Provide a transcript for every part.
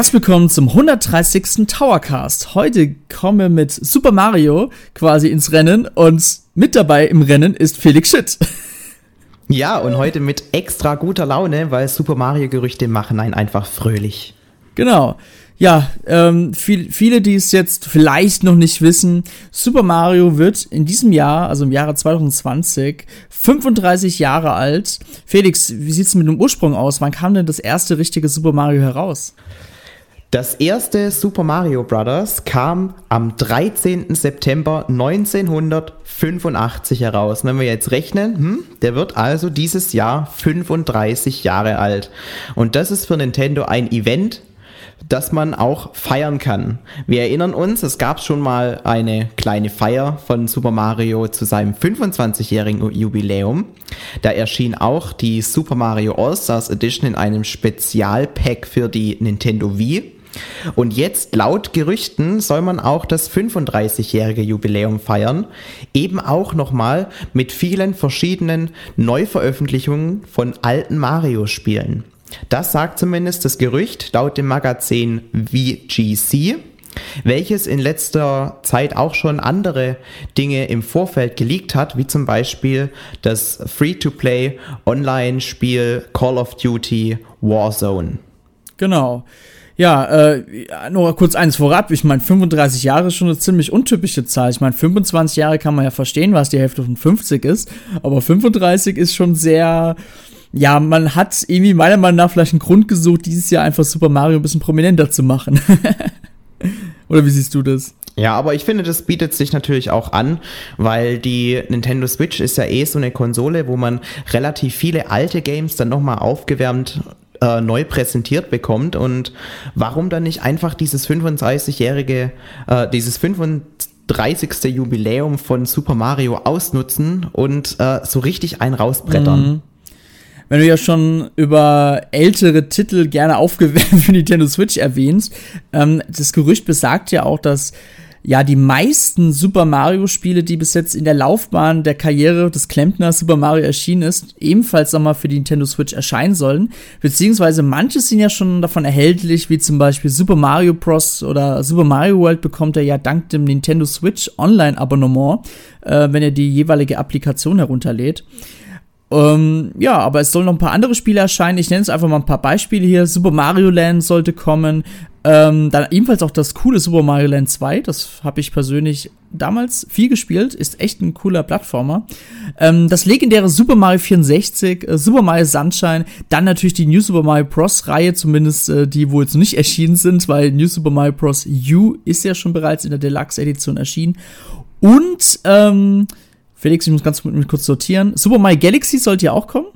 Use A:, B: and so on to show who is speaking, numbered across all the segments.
A: Herzlich willkommen zum 130. Towercast. Heute kommen wir mit Super Mario quasi ins Rennen und mit dabei im Rennen ist Felix Schitt.
B: Ja, und heute mit extra guter Laune, weil Super Mario-Gerüchte machen einen einfach fröhlich.
A: Genau. Ja, ähm, viel, viele, die es jetzt vielleicht noch nicht wissen, Super Mario wird in diesem Jahr, also im Jahre 2020, 35 Jahre alt. Felix, wie sieht's mit dem Ursprung aus? Wann kam denn das erste richtige Super Mario heraus?
B: Das erste Super Mario Bros. kam am 13. September 1985 heraus. Wenn wir jetzt rechnen, hm, der wird also dieses Jahr 35 Jahre alt. Und das ist für Nintendo ein Event, das man auch feiern kann. Wir erinnern uns, es gab schon mal eine kleine Feier von Super Mario zu seinem 25-jährigen Jubiläum. Da erschien auch die Super Mario All-Stars Edition in einem Spezialpack für die Nintendo Wii. Und jetzt laut Gerüchten soll man auch das 35-jährige Jubiläum feiern, eben auch nochmal mit vielen verschiedenen Neuveröffentlichungen von alten Mario-Spielen. Das sagt zumindest das Gerücht laut dem Magazin VGC, welches in letzter Zeit auch schon andere Dinge im Vorfeld geleakt hat, wie zum Beispiel das Free-to-Play Online-Spiel Call of Duty Warzone.
A: Genau. Ja, äh, nur kurz eins vorab. Ich meine, 35 Jahre ist schon eine ziemlich untypische Zahl. Ich meine, 25 Jahre kann man ja verstehen, was die Hälfte von 50 ist. Aber 35 ist schon sehr, ja, man hat irgendwie meiner Meinung nach vielleicht einen Grund gesucht, dieses Jahr einfach Super Mario ein bisschen prominenter zu machen. Oder wie siehst du das?
B: Ja, aber ich finde, das bietet sich natürlich auch an, weil die Nintendo Switch ist ja eh so eine Konsole, wo man relativ viele alte Games dann nochmal aufgewärmt äh, neu präsentiert bekommt. Und warum dann nicht einfach dieses 35-jährige, äh, dieses 35. Jubiläum von Super Mario ausnutzen und äh, so richtig einen rausbrettern? Mhm.
A: Wenn du ja schon über ältere Titel gerne aufgewärmt für Nintendo Switch erwähnst, ähm, das Gerücht besagt ja auch, dass ja die meisten Super Mario Spiele, die bis jetzt in der Laufbahn der Karriere des Klempners Super Mario erschienen ist, ebenfalls nochmal für die Nintendo Switch erscheinen sollen. Beziehungsweise manche sind ja schon davon erhältlich, wie zum Beispiel Super Mario Bros. oder Super Mario World bekommt er ja dank dem Nintendo Switch Online Abonnement, äh, wenn er die jeweilige Applikation herunterlädt. Ähm, ja, aber es sollen noch ein paar andere Spiele erscheinen. Ich nenne es einfach mal ein paar Beispiele hier. Super Mario Land sollte kommen. Ähm, dann ebenfalls auch das coole Super Mario Land 2. Das habe ich persönlich damals viel gespielt. Ist echt ein cooler Plattformer. Ähm, das legendäre Super Mario 64, äh, Super Mario Sunshine. Dann natürlich die New Super Mario Bros. Reihe, zumindest äh, die, wo jetzt nicht erschienen sind, weil New Super Mario Bros. U ist ja schon bereits in der Deluxe Edition erschienen. Und, ähm, Felix, ich muss ganz kurz sortieren. Super Mario Galaxy sollte ja auch kommen.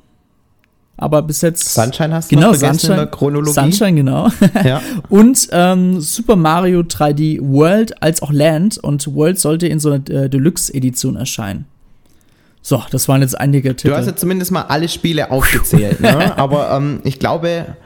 A: Aber bis jetzt.
B: Sunshine hast du
A: genau, noch Sunshine, in der Chronologie. Sunshine, genau. Ja. und ähm, Super Mario 3D World als auch Land. Und World sollte in so einer äh, Deluxe-Edition erscheinen. So, das waren jetzt einige Titel.
B: Du hast ja zumindest mal alle Spiele aufgezählt, ne? Aber ähm, ich glaube,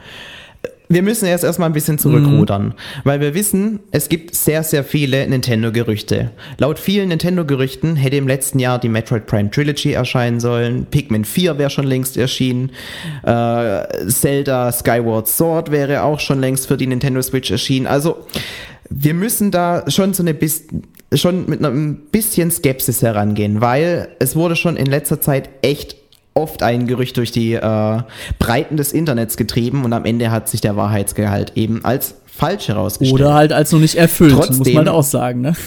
B: wir müssen jetzt erstmal ein bisschen zurückrudern, mhm. weil wir wissen, es gibt sehr, sehr viele Nintendo-Gerüchte. Laut vielen Nintendo-Gerüchten hätte im letzten Jahr die Metroid Prime Trilogy erscheinen sollen, Pikmin 4 wäre schon längst erschienen, äh, Zelda Skyward Sword wäre auch schon längst für die Nintendo Switch erschienen. Also, wir müssen da schon so eine bis schon mit einem bisschen Skepsis herangehen, weil es wurde schon in letzter Zeit echt oft ein Gerücht durch die äh, Breiten des Internets getrieben und am Ende hat sich der Wahrheitsgehalt eben als falsch herausgestellt.
A: Oder halt als noch nicht erfüllt, Trotzdem, muss man auch sagen, ne?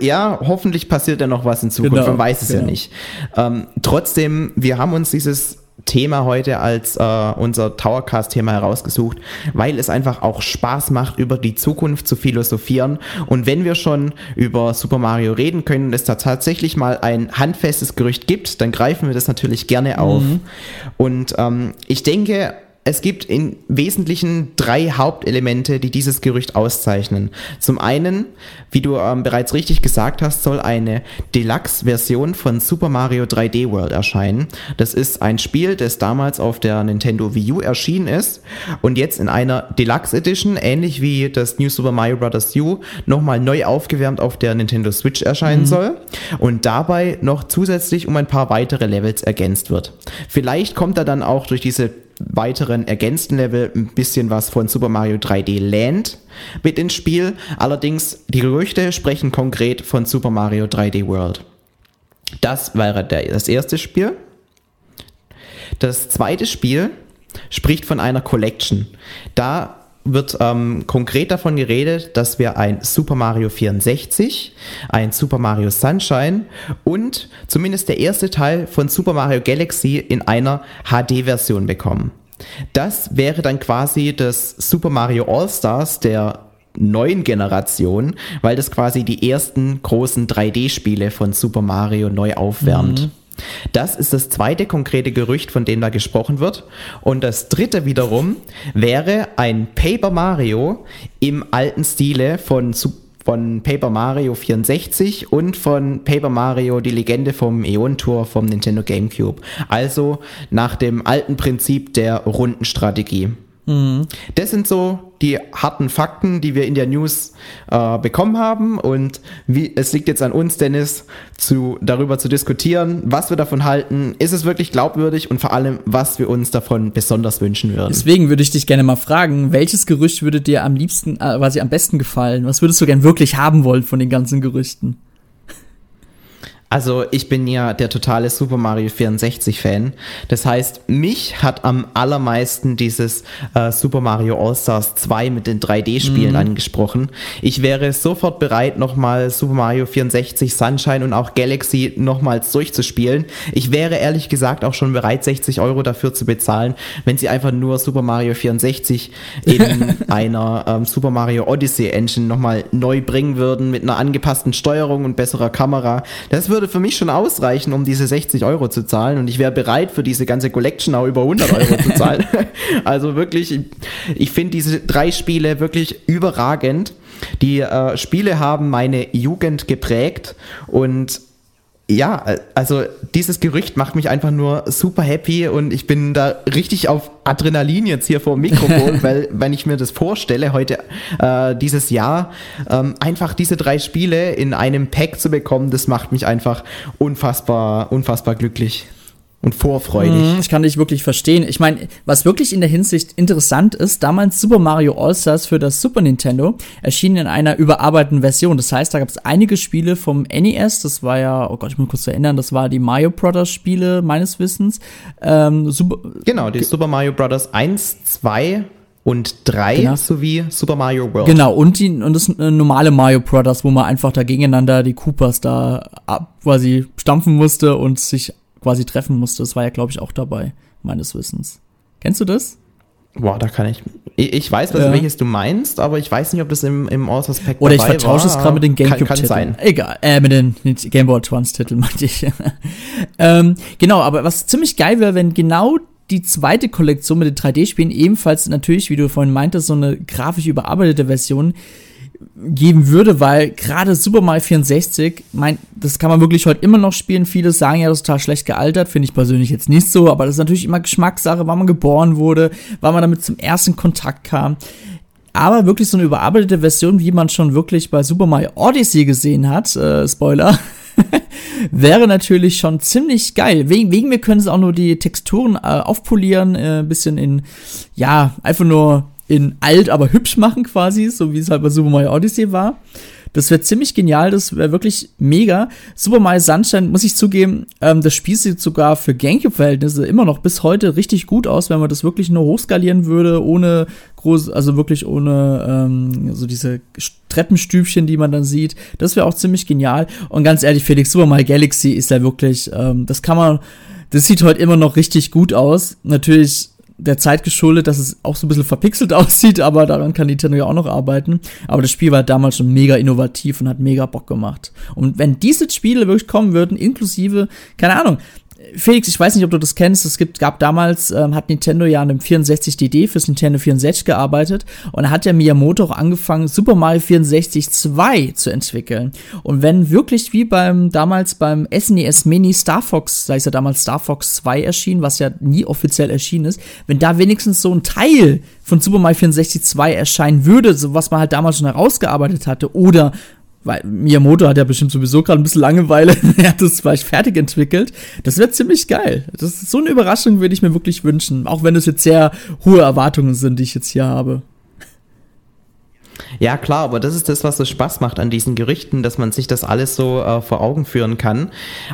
B: ja, hoffentlich passiert ja noch was in Zukunft, genau, man weiß es genau. ja nicht. Ähm, trotzdem, wir haben uns dieses Thema heute als äh, unser Towercast-Thema herausgesucht, weil es einfach auch Spaß macht, über die Zukunft zu philosophieren. Und wenn wir schon über Super Mario reden können und es da tatsächlich mal ein handfestes Gerücht gibt, dann greifen wir das natürlich gerne auf. Mhm. Und ähm, ich denke, es gibt im Wesentlichen drei Hauptelemente, die dieses Gerücht auszeichnen. Zum einen, wie du ähm, bereits richtig gesagt hast, soll eine Deluxe-Version von Super Mario 3D World erscheinen. Das ist ein Spiel, das damals auf der Nintendo Wii U erschienen ist und jetzt in einer Deluxe Edition, ähnlich wie das New Super Mario Bros. U, nochmal neu aufgewärmt auf der Nintendo Switch erscheinen mhm. soll und dabei noch zusätzlich um ein paar weitere Levels ergänzt wird. Vielleicht kommt da dann auch durch diese weiteren ergänzten Level ein bisschen was von Super Mario 3D Land mit ins Spiel. Allerdings, die Gerüchte sprechen konkret von Super Mario 3D World. Das wäre der, das erste Spiel. Das zweite Spiel spricht von einer Collection. Da wird ähm, konkret davon geredet, dass wir ein Super Mario 64, ein Super Mario Sunshine und zumindest der erste Teil von Super Mario Galaxy in einer HD-Version bekommen. Das wäre dann quasi das Super Mario All-Stars der neuen Generation, weil das quasi die ersten großen 3D-Spiele von Super Mario neu aufwärmt. Mhm. Das ist das zweite konkrete Gerücht, von dem da gesprochen wird. Und das dritte wiederum wäre ein Paper Mario im alten Stile von, von Paper Mario 64 und von Paper Mario die Legende vom Eon Tour vom Nintendo GameCube. Also nach dem alten Prinzip der Rundenstrategie. Mhm. Das sind so die harten Fakten, die wir in der News äh, bekommen haben. Und wie, es liegt jetzt an uns, Dennis, zu, darüber zu diskutieren, was wir davon halten. Ist es wirklich glaubwürdig und vor allem, was wir uns davon besonders wünschen würden.
A: Deswegen würde ich dich gerne mal fragen, welches Gerücht würde dir am liebsten, äh, quasi am besten gefallen? Was würdest du gern wirklich haben wollen von den ganzen Gerüchten?
B: Also ich bin ja der totale Super Mario 64 Fan. Das heißt, mich hat am allermeisten dieses äh, Super Mario All-Stars 2 mit den 3D-Spielen mhm. angesprochen. Ich wäre sofort bereit, nochmal Super Mario 64 Sunshine und auch Galaxy nochmals durchzuspielen. Ich wäre ehrlich gesagt auch schon bereit, 60 Euro dafür zu bezahlen, wenn sie einfach nur Super Mario 64 in einer ähm, Super Mario Odyssey Engine nochmal neu bringen würden mit einer angepassten Steuerung und besserer Kamera. Das würde würde für mich schon ausreichen, um diese 60 Euro zu zahlen und ich wäre bereit für diese ganze Collection auch über 100 Euro zu zahlen. also wirklich, ich finde diese drei Spiele wirklich überragend. Die äh, Spiele haben meine Jugend geprägt und ja, also dieses Gerücht macht mich einfach nur super happy und ich bin da richtig auf Adrenalin jetzt hier vor dem Mikrofon, weil wenn ich mir das vorstelle, heute äh, dieses Jahr ähm, einfach diese drei Spiele in einem Pack zu bekommen, das macht mich einfach unfassbar, unfassbar glücklich und vorfreudig. Mhm,
A: ich kann dich wirklich verstehen. Ich meine, was wirklich in der Hinsicht interessant ist, damals Super Mario All-Stars für das Super Nintendo erschien in einer überarbeiteten Version. Das heißt, da gab es einige Spiele vom NES, das war ja, oh Gott, ich muss kurz erinnern, das war die Mario Brothers Spiele meines Wissens.
B: Ähm, Super genau, die Super Mario Brothers 1, 2 und 3 genau. sowie Super Mario World.
A: Genau, und, die, und das äh, normale Mario Brothers, wo man einfach da gegeneinander die Koopas da ab, quasi stampfen musste und sich quasi treffen musste. Das war ja, glaube ich, auch dabei, meines Wissens. Kennst du das?
B: Boah, da kann ich. Ich weiß, was, ja. welches du meinst, aber ich weiß nicht, ob das im, im Authors
A: Pack Oder ich vertausche es gerade mit den Gamecube-Titeln. Kann, kann Egal, äh, mit den Game Boy Advance-Titeln meinte ich. ähm, genau, aber was ziemlich geil wäre, wenn genau die zweite Kollektion mit den 3D-Spielen ebenfalls natürlich, wie du vorhin meintest, so eine grafisch überarbeitete Version geben würde, weil gerade Super Mario 64, mein, das kann man wirklich heute immer noch spielen. Viele sagen ja, das ist total schlecht gealtert, finde ich persönlich jetzt nicht so, aber das ist natürlich immer Geschmackssache, wann man geboren wurde, wann man damit zum ersten Kontakt kam. Aber wirklich so eine überarbeitete Version, wie man schon wirklich bei Super Mario Odyssey gesehen hat, äh, Spoiler, wäre natürlich schon ziemlich geil. Wegen, wegen mir können sie auch nur die Texturen äh, aufpolieren, äh, bisschen in, ja, einfach nur in alt, aber hübsch machen quasi, so wie es halt bei Super Mario Odyssey war. Das wäre ziemlich genial, das wäre wirklich mega. Super Mario Sunshine, muss ich zugeben, ähm, das Spiel sieht sogar für Gamecube-Verhältnisse immer noch bis heute richtig gut aus, wenn man das wirklich nur hochskalieren würde, ohne groß, also wirklich ohne ähm, so diese Treppenstübchen, die man dann sieht. Das wäre auch ziemlich genial. Und ganz ehrlich, Felix, Super Mario Galaxy ist ja wirklich, ähm, das kann man, das sieht heute immer noch richtig gut aus. Natürlich der Zeit geschuldet, dass es auch so ein bisschen verpixelt aussieht, aber daran kann Nintendo ja auch noch arbeiten. Aber das Spiel war damals schon mega innovativ und hat mega Bock gemacht. Und wenn diese Spiele wirklich kommen würden, inklusive, keine Ahnung, Felix, ich weiß nicht, ob du das kennst. Es gibt, gab damals, ähm, hat Nintendo ja an dem 64DD fürs Nintendo 64 gearbeitet und hat ja Miyamoto auch angefangen, Super Mario 64 2 zu entwickeln. Und wenn wirklich wie beim, damals beim SNES e Mini Star Fox, da ist ja damals Star Fox 2 erschienen, was ja nie offiziell erschienen ist, wenn da wenigstens so ein Teil von Super Mario 64 2 erscheinen würde, so was man halt damals schon herausgearbeitet hatte, oder weil Miyamoto hat ja bestimmt sowieso gerade ein bisschen Langeweile, er hat das vielleicht fertig entwickelt. Das wird ziemlich geil. Das ist so eine Überraschung, würde ich mir wirklich wünschen, auch wenn es jetzt sehr hohe Erwartungen sind, die ich jetzt hier habe.
B: Ja, klar, aber das ist das, was so Spaß macht an diesen Gerüchten, dass man sich das alles so äh, vor Augen führen kann.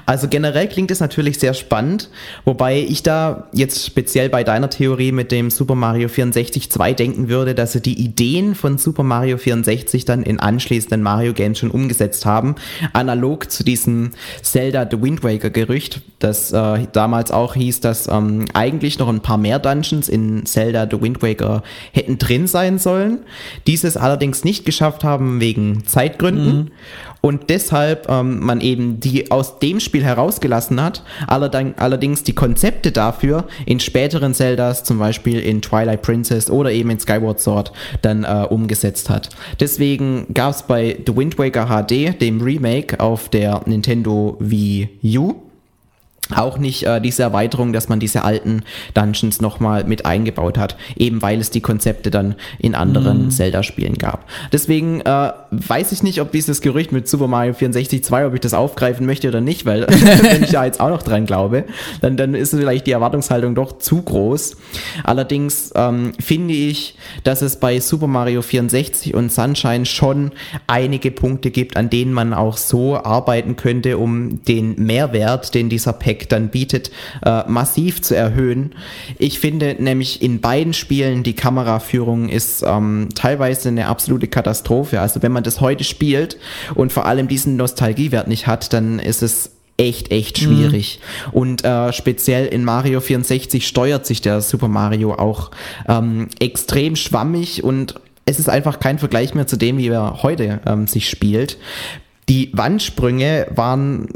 B: Also generell klingt es natürlich sehr spannend, wobei ich da jetzt speziell bei deiner Theorie mit dem Super Mario 64 2 denken würde, dass sie die Ideen von Super Mario 64 dann in anschließenden Mario Games schon umgesetzt haben, analog zu diesem Zelda The Wind Waker Gerücht, das äh, damals auch hieß, dass ähm, eigentlich noch ein paar mehr Dungeons in Zelda The Wind Waker hätten drin sein sollen. Dieses allerdings nicht geschafft haben wegen Zeitgründen mhm. und deshalb ähm, man eben die aus dem Spiel herausgelassen hat, allerdings die Konzepte dafür in späteren Zeldas, zum Beispiel in Twilight Princess oder eben in Skyward Sword, dann äh, umgesetzt hat. Deswegen gab es bei The Wind Waker HD, dem Remake auf der Nintendo Wii U, auch nicht äh, diese Erweiterung, dass man diese alten Dungeons nochmal mit eingebaut hat, eben weil es die Konzepte dann in anderen mm. Zelda-Spielen gab. Deswegen äh, weiß ich nicht, ob dieses Gerücht mit Super Mario 64 2, ob ich das aufgreifen möchte oder nicht, weil wenn ich da jetzt auch noch dran glaube, dann, dann ist vielleicht die Erwartungshaltung doch zu groß. Allerdings ähm, finde ich, dass es bei Super Mario 64 und Sunshine schon einige Punkte gibt, an denen man auch so arbeiten könnte, um den Mehrwert, den dieser Pack Pack dann bietet, äh, massiv zu erhöhen. Ich finde nämlich in beiden Spielen die Kameraführung ist ähm, teilweise eine absolute Katastrophe. Also wenn man das heute spielt und vor allem diesen Nostalgiewert nicht hat, dann ist es echt, echt schwierig. Mhm. Und äh, speziell in Mario 64 steuert sich der Super Mario auch ähm, extrem schwammig und es ist einfach kein Vergleich mehr zu dem, wie er heute ähm, sich spielt. Die Wandsprünge waren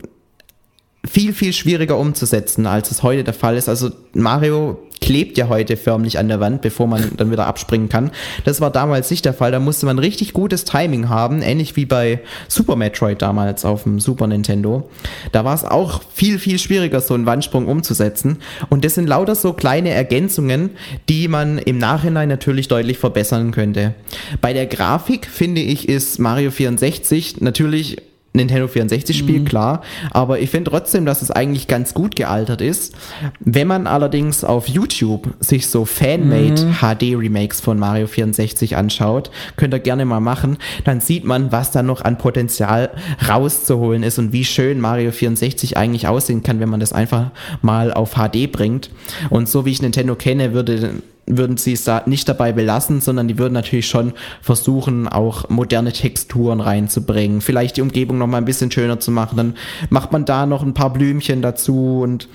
B: viel, viel schwieriger umzusetzen, als es heute der Fall ist. Also Mario klebt ja heute förmlich an der Wand, bevor man dann wieder abspringen kann. Das war damals nicht der Fall. Da musste man richtig gutes Timing haben, ähnlich wie bei Super Metroid damals auf dem Super Nintendo. Da war es auch viel, viel schwieriger, so einen Wandsprung umzusetzen. Und das sind lauter so kleine Ergänzungen, die man im Nachhinein natürlich deutlich verbessern könnte. Bei der Grafik, finde ich, ist Mario 64 natürlich Nintendo 64 Spiel, mhm. klar. Aber ich finde trotzdem, dass es eigentlich ganz gut gealtert ist. Wenn man allerdings auf YouTube sich so Fanmade mhm. HD Remakes von Mario 64 anschaut, könnt ihr gerne mal machen, dann sieht man, was da noch an Potenzial rauszuholen ist und wie schön Mario 64 eigentlich aussehen kann, wenn man das einfach mal auf HD bringt. Und so wie ich Nintendo kenne, würde würden sie es da nicht dabei belassen, sondern die würden natürlich schon versuchen, auch moderne Texturen reinzubringen. Vielleicht die Umgebung noch mal ein bisschen schöner zu machen. Dann macht man da noch ein paar Blümchen dazu und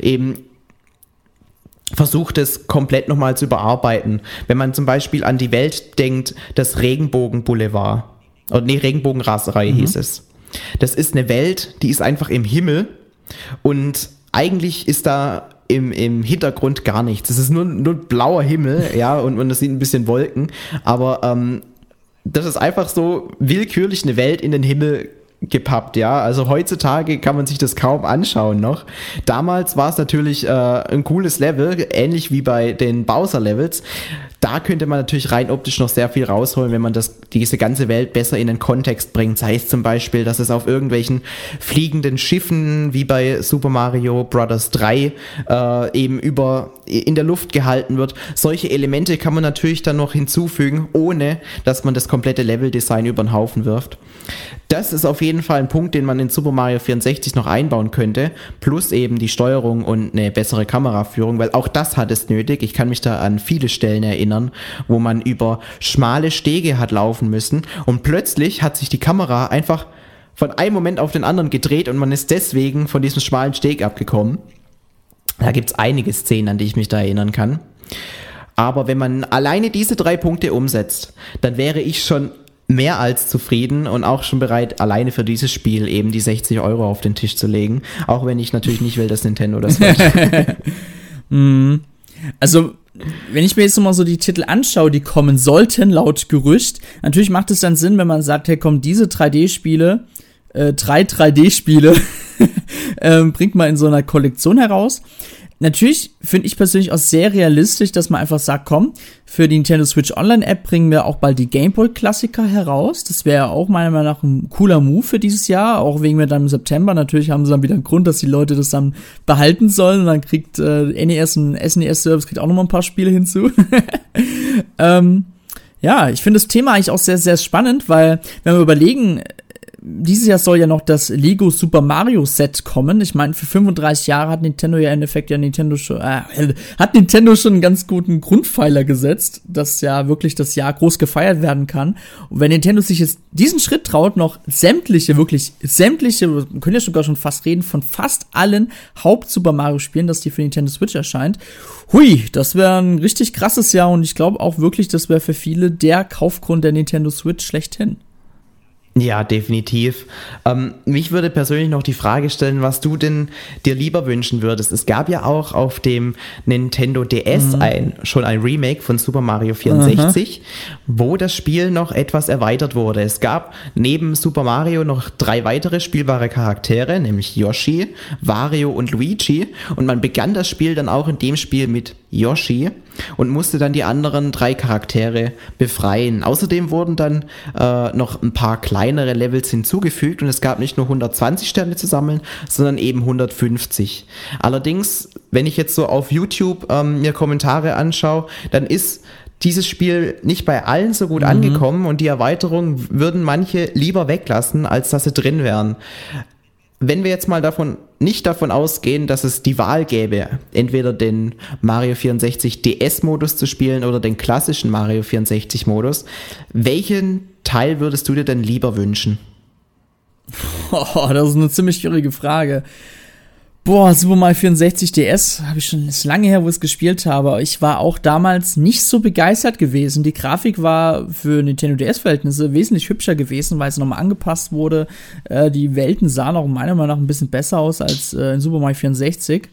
B: eben versucht es komplett nochmal zu überarbeiten. Wenn man zum Beispiel an die Welt denkt, das Regenbogen-Boulevard, oder nee, Regenbogenraserei mhm. hieß es. Das ist eine Welt, die ist einfach im Himmel und eigentlich ist da im, im Hintergrund gar nichts. Es ist nur, nur blauer Himmel, ja, und man sieht ein bisschen Wolken, aber ähm, das ist einfach so willkürlich eine Welt in den Himmel gepappt, ja. Also heutzutage kann man sich das kaum anschauen noch. Damals war es natürlich äh, ein cooles Level, ähnlich wie bei den Bowser-Levels da könnte man natürlich rein optisch noch sehr viel rausholen, wenn man das, diese ganze Welt besser in den Kontext bringt. Sei es zum Beispiel, dass es auf irgendwelchen fliegenden Schiffen wie bei Super Mario Bros. 3 äh, eben über in der Luft gehalten wird. Solche Elemente kann man natürlich dann noch hinzufügen, ohne dass man das komplette Leveldesign über den Haufen wirft. Das ist auf jeden Fall ein Punkt, den man in Super Mario 64 noch einbauen könnte, plus eben die Steuerung und eine bessere Kameraführung, weil auch das hat es nötig. Ich kann mich da an viele Stellen erinnern erinnern, wo man über schmale Stege hat laufen müssen und plötzlich hat sich die Kamera einfach von einem Moment auf den anderen gedreht und man ist deswegen von diesem schmalen Steg abgekommen. Da gibt es einige Szenen, an die ich mich da erinnern kann. Aber wenn man alleine diese drei Punkte umsetzt, dann wäre ich schon mehr als zufrieden und auch schon bereit, alleine für dieses Spiel eben die 60 Euro auf den Tisch zu legen. Auch wenn ich natürlich nicht will, dass Nintendo das wird.
A: mm. Also, wenn ich mir jetzt nochmal so die Titel anschaue, die kommen sollten, laut Gerücht, natürlich macht es dann Sinn, wenn man sagt, hey komm, diese 3D-Spiele, äh, drei 3D-Spiele, äh, bringt man in so einer Kollektion heraus. Natürlich finde ich persönlich auch sehr realistisch, dass man einfach sagt, komm, für die Nintendo Switch Online App bringen wir auch bald die Game Boy Klassiker heraus. Das wäre auch meiner Meinung nach ein cooler Move für dieses Jahr, auch wegen wir dann im September. Natürlich haben sie dann wieder einen Grund, dass die Leute das dann behalten sollen. Und dann kriegt äh, NES und SNES Service kriegt auch noch mal ein paar Spiele hinzu. ähm, ja, ich finde das Thema eigentlich auch sehr, sehr spannend, weil wenn wir überlegen, dieses Jahr soll ja noch das Lego Super Mario Set kommen. Ich meine, für 35 Jahre hat Nintendo ja im Endeffekt ja Nintendo schon, äh, hat Nintendo schon einen ganz guten Grundpfeiler gesetzt, dass ja wirklich das Jahr groß gefeiert werden kann. Und wenn Nintendo sich jetzt diesen Schritt traut, noch sämtliche, wirklich sämtliche, wir können ja sogar schon fast reden, von fast allen Haupt-Super Mario Spielen, dass die für Nintendo Switch erscheint. Hui, das wäre ein richtig krasses Jahr und ich glaube auch wirklich, das wäre für viele der Kaufgrund der Nintendo Switch schlechthin.
B: Ja, definitiv. Ähm, mich würde persönlich noch die Frage stellen, was du denn dir lieber wünschen würdest. Es gab ja auch auf dem Nintendo DS mhm. ein, schon ein Remake von Super Mario 64, mhm. wo das Spiel noch etwas erweitert wurde. Es gab neben Super Mario noch drei weitere spielbare Charaktere, nämlich Yoshi, Wario und Luigi. Und man begann das Spiel dann auch in dem Spiel mit Yoshi und musste dann die anderen drei Charaktere befreien. Außerdem wurden dann äh, noch ein paar kleinere Levels hinzugefügt und es gab nicht nur 120 Sterne zu sammeln, sondern eben 150. Allerdings, wenn ich jetzt so auf YouTube ähm, mir Kommentare anschaue, dann ist dieses Spiel nicht bei allen so gut mhm. angekommen und die Erweiterung würden manche lieber weglassen, als dass sie drin wären wenn wir jetzt mal davon nicht davon ausgehen, dass es die Wahl gäbe, entweder den Mario 64 DS-Modus zu spielen oder den klassischen Mario 64-Modus, welchen Teil würdest du dir denn lieber wünschen?
A: Oh, das ist eine ziemlich schwierige Frage. Boah, Super Mario 64 DS habe ich schon, ist lange her, wo ich es gespielt habe. Ich war auch damals nicht so begeistert gewesen. Die Grafik war für Nintendo DS-Verhältnisse wesentlich hübscher gewesen, weil es nochmal angepasst wurde. Äh, die Welten sahen auch meiner Meinung nach ein bisschen besser aus als äh, in Super Mario 64.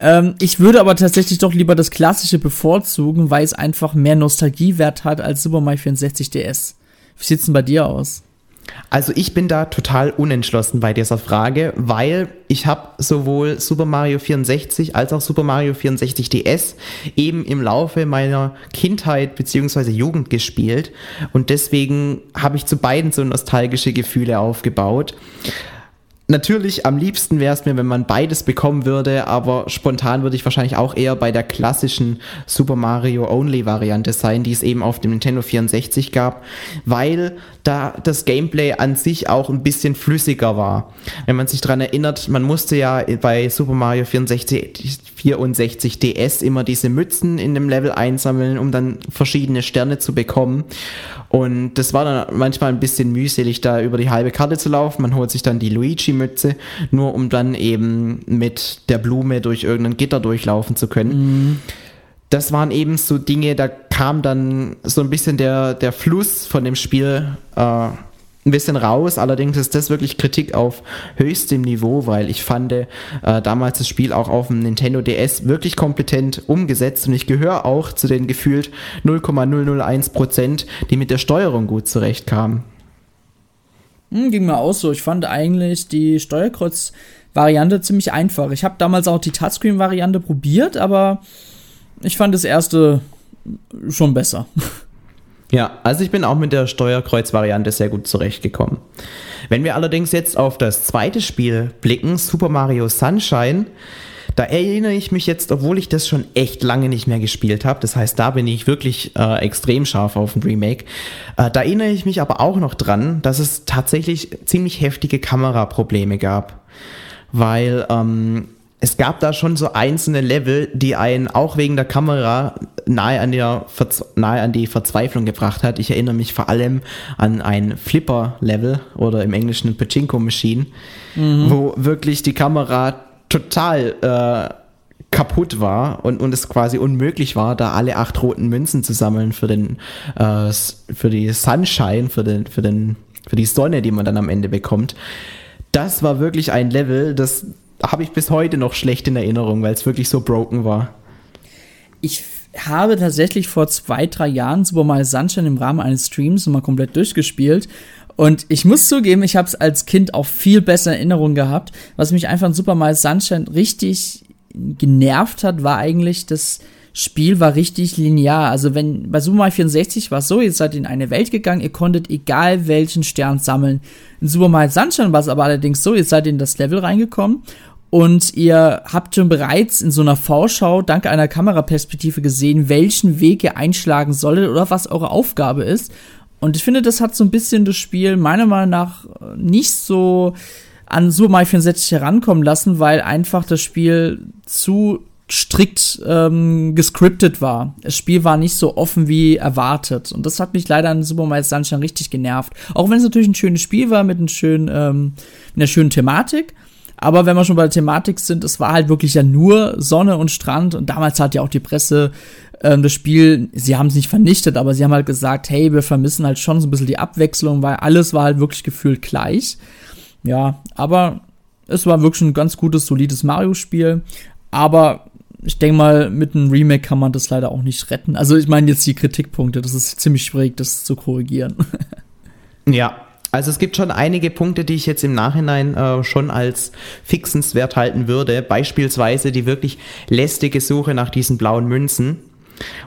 A: Ähm, ich würde aber tatsächlich doch lieber das klassische bevorzugen, weil es einfach mehr Nostalgiewert hat als Super Mario 64 DS. Wie sieht's denn bei dir aus?
B: Also ich bin da total unentschlossen bei dieser Frage, weil ich habe sowohl Super Mario 64 als auch Super Mario 64 DS eben im Laufe meiner Kindheit bzw. Jugend gespielt und deswegen habe ich zu beiden so nostalgische Gefühle aufgebaut. Natürlich, am liebsten wäre es mir, wenn man beides bekommen würde, aber spontan würde ich wahrscheinlich auch eher bei der klassischen Super Mario Only Variante sein, die es eben auf dem Nintendo 64 gab, weil da das Gameplay an sich auch ein bisschen flüssiger war. Wenn man sich daran erinnert, man musste ja bei Super Mario 64, 64 DS immer diese Mützen in dem Level einsammeln, um dann verschiedene Sterne zu bekommen. Und das war dann manchmal ein bisschen mühselig, da über die halbe Karte zu laufen. Man holt sich dann die Luigi-Mütze, nur um dann eben mit der Blume durch irgendein Gitter durchlaufen zu können. Mhm. Das waren eben so Dinge, da kam dann so ein bisschen der, der Fluss von dem Spiel äh, ein bisschen raus. Allerdings ist das wirklich Kritik auf höchstem Niveau, weil ich fand äh, damals das Spiel auch auf dem Nintendo DS wirklich kompetent umgesetzt und ich gehöre auch zu den gefühlt 0,001 Prozent, die mit der Steuerung gut zurechtkamen.
A: Hm, ging mir auch so. Ich fand eigentlich die Steuerkreuz-Variante ziemlich einfach. Ich habe damals auch die Touchscreen-Variante probiert, aber ich fand das erste schon besser.
B: Ja, also ich bin auch mit der Steuerkreuz-Variante sehr gut zurechtgekommen. Wenn wir allerdings jetzt auf das zweite Spiel blicken, Super Mario Sunshine, da erinnere ich mich jetzt, obwohl ich das schon echt lange nicht mehr gespielt habe, das heißt, da bin ich wirklich äh, extrem scharf auf ein Remake, äh, da erinnere ich mich aber auch noch dran, dass es tatsächlich ziemlich heftige Kameraprobleme gab. Weil ähm, es gab da schon so einzelne Level, die einen auch wegen der Kamera nahe an, der nahe an die Verzweiflung gebracht hat. Ich erinnere mich vor allem an ein Flipper-Level oder im Englischen Pachinko-Machine, mhm. wo wirklich die Kamera total äh, kaputt war und, und es quasi unmöglich war, da alle acht roten Münzen zu sammeln für den äh, für die Sunshine, für den, für den, für die Sonne, die man dann am Ende bekommt. Das war wirklich ein Level, das habe ich bis heute noch schlecht in Erinnerung, weil es wirklich so broken war.
A: Ich habe tatsächlich vor zwei, drei Jahren Super Mario Sunshine im Rahmen eines Streams mal komplett durchgespielt. Und ich muss zugeben, ich habe es als Kind auch viel bessere Erinnerungen gehabt. Was mich einfach in Super Mario Sunshine richtig genervt hat, war eigentlich, das Spiel war richtig linear. Also wenn bei Super Mario 64 war es so, ihr seid in eine Welt gegangen, ihr konntet egal welchen Stern sammeln. In Super Mario Sunshine war es aber allerdings so, ihr seid in das Level reingekommen und ihr habt schon bereits in so einer Vorschau dank einer Kameraperspektive gesehen, welchen Weg ihr einschlagen solltet oder was eure Aufgabe ist. Und ich finde, das hat so ein bisschen das Spiel meiner Meinung nach nicht so an Super Mario 64 herankommen lassen, weil einfach das Spiel zu strikt ähm, gescriptet war. Das Spiel war nicht so offen wie erwartet. Und das hat mich leider an Super Mario Sunshine richtig genervt. Auch wenn es natürlich ein schönes Spiel war mit, einem schönen, ähm, mit einer schönen Thematik. Aber wenn wir schon bei der Thematik sind, es war halt wirklich ja nur Sonne und Strand. Und damals hat ja auch die Presse ähm, das Spiel, sie haben es nicht vernichtet, aber sie haben halt gesagt, hey, wir vermissen halt schon so ein bisschen die Abwechslung, weil alles war halt wirklich gefühlt gleich. Ja, aber es war wirklich ein ganz gutes, solides Mario-Spiel. Aber ich denke mal, mit einem Remake kann man das leider auch nicht retten. Also ich meine jetzt die Kritikpunkte, das ist ziemlich schwierig, das zu korrigieren.
B: ja, also es gibt schon einige Punkte, die ich jetzt im Nachhinein äh, schon als fixenswert halten würde. Beispielsweise die wirklich lästige Suche nach diesen blauen Münzen.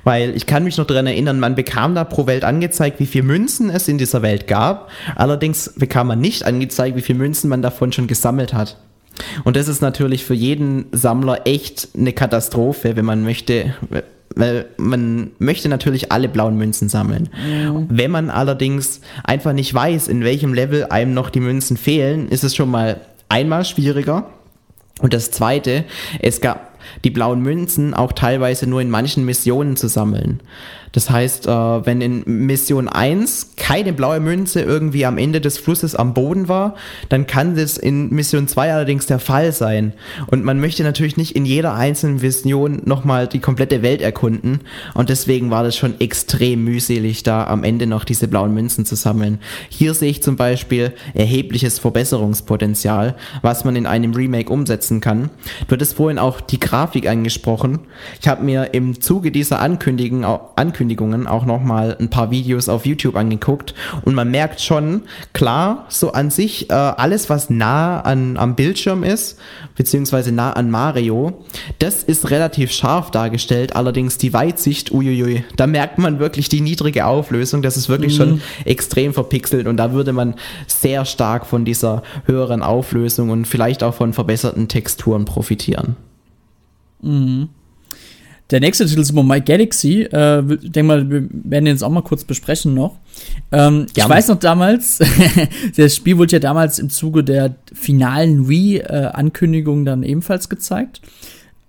B: Weil ich kann mich noch daran erinnern, man bekam da pro Welt angezeigt, wie viele Münzen es in dieser Welt gab. Allerdings bekam man nicht angezeigt, wie viele Münzen man davon schon gesammelt hat. Und das ist natürlich für jeden Sammler echt eine Katastrophe, wenn man möchte, weil man möchte natürlich alle blauen Münzen sammeln. Ja. Wenn man allerdings einfach nicht weiß, in welchem Level einem noch die Münzen fehlen, ist es schon mal einmal schwieriger. Und das zweite, es gab die blauen Münzen auch teilweise nur in manchen Missionen zu sammeln. Das heißt, äh, wenn in Mission 1 keine blaue Münze irgendwie am Ende des Flusses am Boden war, dann kann das in Mission 2 allerdings der Fall sein. Und man möchte natürlich nicht in jeder einzelnen Mission nochmal die komplette Welt erkunden. Und deswegen war das schon extrem mühselig, da am Ende noch diese blauen Münzen zu sammeln. Hier sehe ich zum Beispiel erhebliches Verbesserungspotenzial, was man in einem Remake umsetzen kann. Du hattest vorhin auch die Grafik angesprochen. Ich habe mir im Zuge dieser Ankündigung, Ankündigung Ankündigungen auch nochmal ein paar Videos auf YouTube angeguckt und man merkt schon, klar, so an sich äh, alles, was nah an, am Bildschirm ist, beziehungsweise nah an Mario, das ist relativ scharf dargestellt, allerdings die Weitsicht, uiuiui, da merkt man wirklich die niedrige Auflösung, das ist wirklich mhm. schon extrem verpixelt und da würde man sehr stark von dieser höheren Auflösung und vielleicht auch von verbesserten Texturen profitieren.
A: Mhm. Der nächste Titel ist My Galaxy. Äh, ich denke mal, wir werden den jetzt auch mal kurz besprechen noch. Ähm, ich weiß noch damals, das Spiel wurde ja damals im Zuge der finalen Wii-Ankündigung dann ebenfalls gezeigt.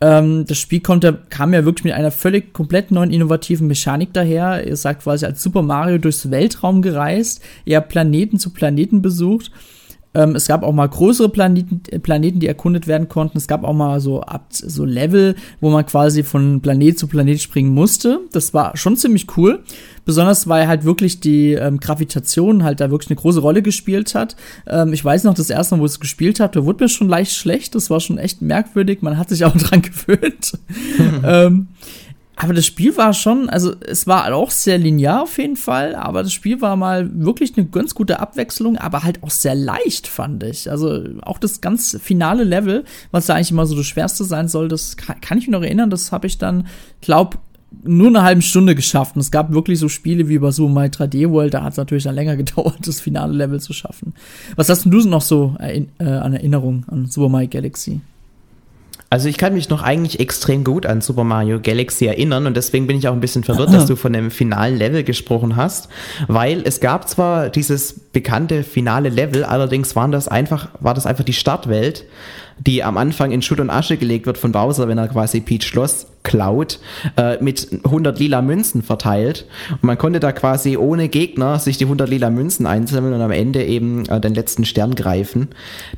A: Ähm, das Spiel kommt, kam ja wirklich mit einer völlig komplett neuen innovativen Mechanik daher. Ihr sagt quasi als Super Mario durchs Weltraum gereist, ihr habt Planeten zu Planeten besucht ähm, es gab auch mal größere Planeten, Planeten, die erkundet werden konnten. Es gab auch mal so, so Level, wo man quasi von Planet zu Planet springen musste. Das war schon ziemlich cool. Besonders weil halt wirklich die ähm, Gravitation halt da wirklich eine große Rolle gespielt hat. Ähm, ich weiß noch, das erste Mal, wo ich es gespielt habe, da wurde mir schon leicht schlecht. Das war schon echt merkwürdig. Man hat sich auch dran gewöhnt. ähm, aber das Spiel war schon, also es war auch sehr linear auf jeden Fall, aber das Spiel war mal wirklich eine ganz gute Abwechslung, aber halt auch sehr leicht, fand ich. Also auch das ganz finale Level, was da eigentlich immer so das Schwerste sein soll, das kann, ich mich noch erinnern, das habe ich dann, glaub, nur eine halbe Stunde geschafft. Und es gab wirklich so Spiele wie bei so My 3D World, da hat es natürlich dann länger gedauert, das finale Level zu schaffen. Was hast denn du noch so äh, an Erinnerung an Super Mario Galaxy?
B: Also ich kann mich noch eigentlich extrem gut an Super Mario Galaxy erinnern und deswegen bin ich auch ein bisschen verwirrt, dass du von dem finalen Level gesprochen hast, weil es gab zwar dieses bekannte finale Level, allerdings waren das einfach, war das einfach die Startwelt die am Anfang in Schutt und Asche gelegt wird von Bowser, wenn er quasi Peach Schloss klaut, äh, mit 100 lila Münzen verteilt. Und man konnte da quasi ohne Gegner sich die 100 lila Münzen einsammeln und am Ende eben äh, den letzten Stern greifen.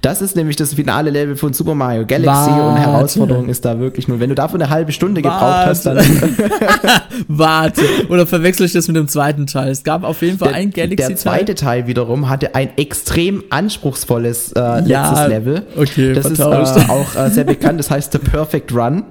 B: Das ist nämlich das finale Level von Super Mario Galaxy Warte. und Herausforderung ist da wirklich nur, wenn du davon eine halbe Stunde gebraucht Warte. hast, dann...
A: Warte, oder verwechsel ich das mit dem zweiten Teil? Es gab auf jeden Fall
B: der,
A: ein Galaxy-Teil.
B: Der zweite Teil wiederum hatte ein extrem anspruchsvolles äh, letztes ja, Level.
A: Okay,
B: das ist äh, auch äh, sehr bekannt. Das heißt The Perfect Run.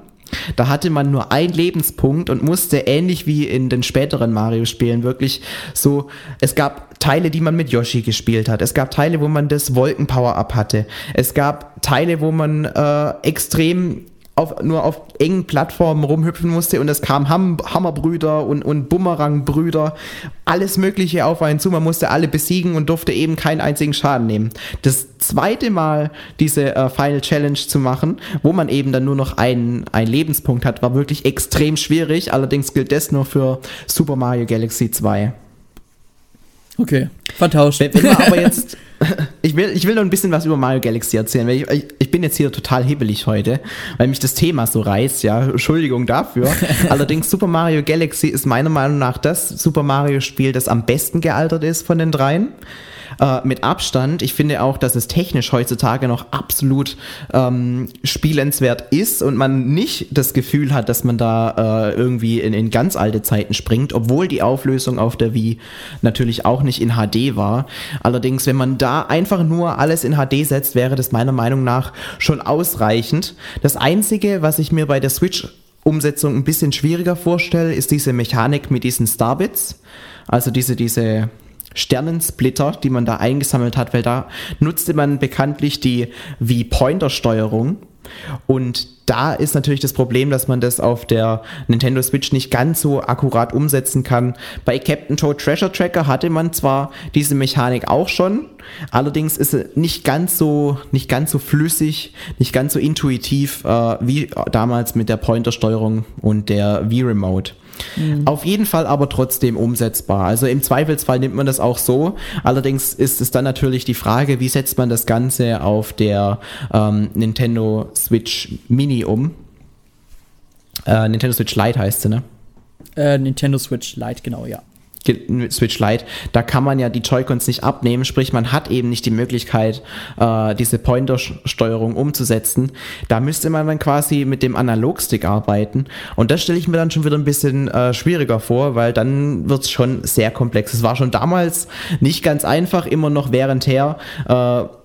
B: Da hatte man nur einen Lebenspunkt und musste ähnlich wie in den späteren Mario-Spielen wirklich so, es gab Teile, die man mit Yoshi gespielt hat. Es gab Teile, wo man das Wolken-Power-Up hatte. Es gab Teile, wo man äh, extrem auf, nur auf engen Plattformen rumhüpfen musste und es kamen Ham Hammerbrüder und, und Bumerangbrüder, alles Mögliche auf einen zu. Man musste alle besiegen und durfte eben keinen einzigen Schaden nehmen. Das zweite Mal diese äh, Final Challenge zu machen, wo man eben dann nur noch einen, einen Lebenspunkt hat, war wirklich extrem schwierig. Allerdings gilt das nur für Super Mario Galaxy 2.
A: Okay, vertauscht.
B: Wenn, wenn wir aber jetzt, ich will, ich will noch ein bisschen was über Mario Galaxy erzählen, weil ich, ich bin jetzt hier total hibbelig heute, weil mich das Thema so reißt, ja, Entschuldigung dafür. Allerdings Super Mario Galaxy ist meiner Meinung nach das Super Mario Spiel, das am besten gealtert ist von den dreien äh, mit Abstand. Ich finde auch, dass es technisch heutzutage noch absolut ähm, spielenswert ist und man nicht das Gefühl hat, dass man da äh, irgendwie in, in ganz alte Zeiten springt, obwohl die Auflösung auf der Wii natürlich auch nicht in HD war. Allerdings, wenn man da einfach nur alles in HD setzt, wäre das meiner Meinung nach schon ausreichend. Das Einzige, was ich mir bei der Switch Umsetzung ein bisschen schwieriger vorstelle, ist diese Mechanik mit diesen Starbits. Also diese, diese Sternensplitter, die man da eingesammelt hat, weil da nutzte man bekanntlich die V-Pointer-Steuerung. Und da ist natürlich das Problem, dass man das auf der Nintendo Switch nicht ganz so akkurat umsetzen kann. Bei Captain Toad Treasure Tracker hatte man zwar diese Mechanik auch schon, allerdings ist es nicht ganz so, nicht ganz so flüssig, nicht ganz so intuitiv äh, wie damals mit der Pointer-Steuerung und der V-Remote. Mhm. Auf jeden Fall aber trotzdem umsetzbar. Also im Zweifelsfall nimmt man das auch so. Allerdings ist es dann natürlich die Frage, wie setzt man das Ganze auf der ähm, Nintendo Switch Mini um? Äh, Nintendo Switch Lite heißt sie, ne?
A: Äh, Nintendo Switch Lite, genau, ja.
B: Switch Lite, da kann man ja die Joy-Cons nicht abnehmen, sprich man hat eben nicht die Möglichkeit, äh, diese Pointer-Steuerung umzusetzen. Da müsste man dann quasi mit dem Analogstick arbeiten und das stelle ich mir dann schon wieder ein bisschen äh, schwieriger vor, weil dann wird es schon sehr komplex. Es war schon damals nicht ganz einfach, immer noch währendher. Äh,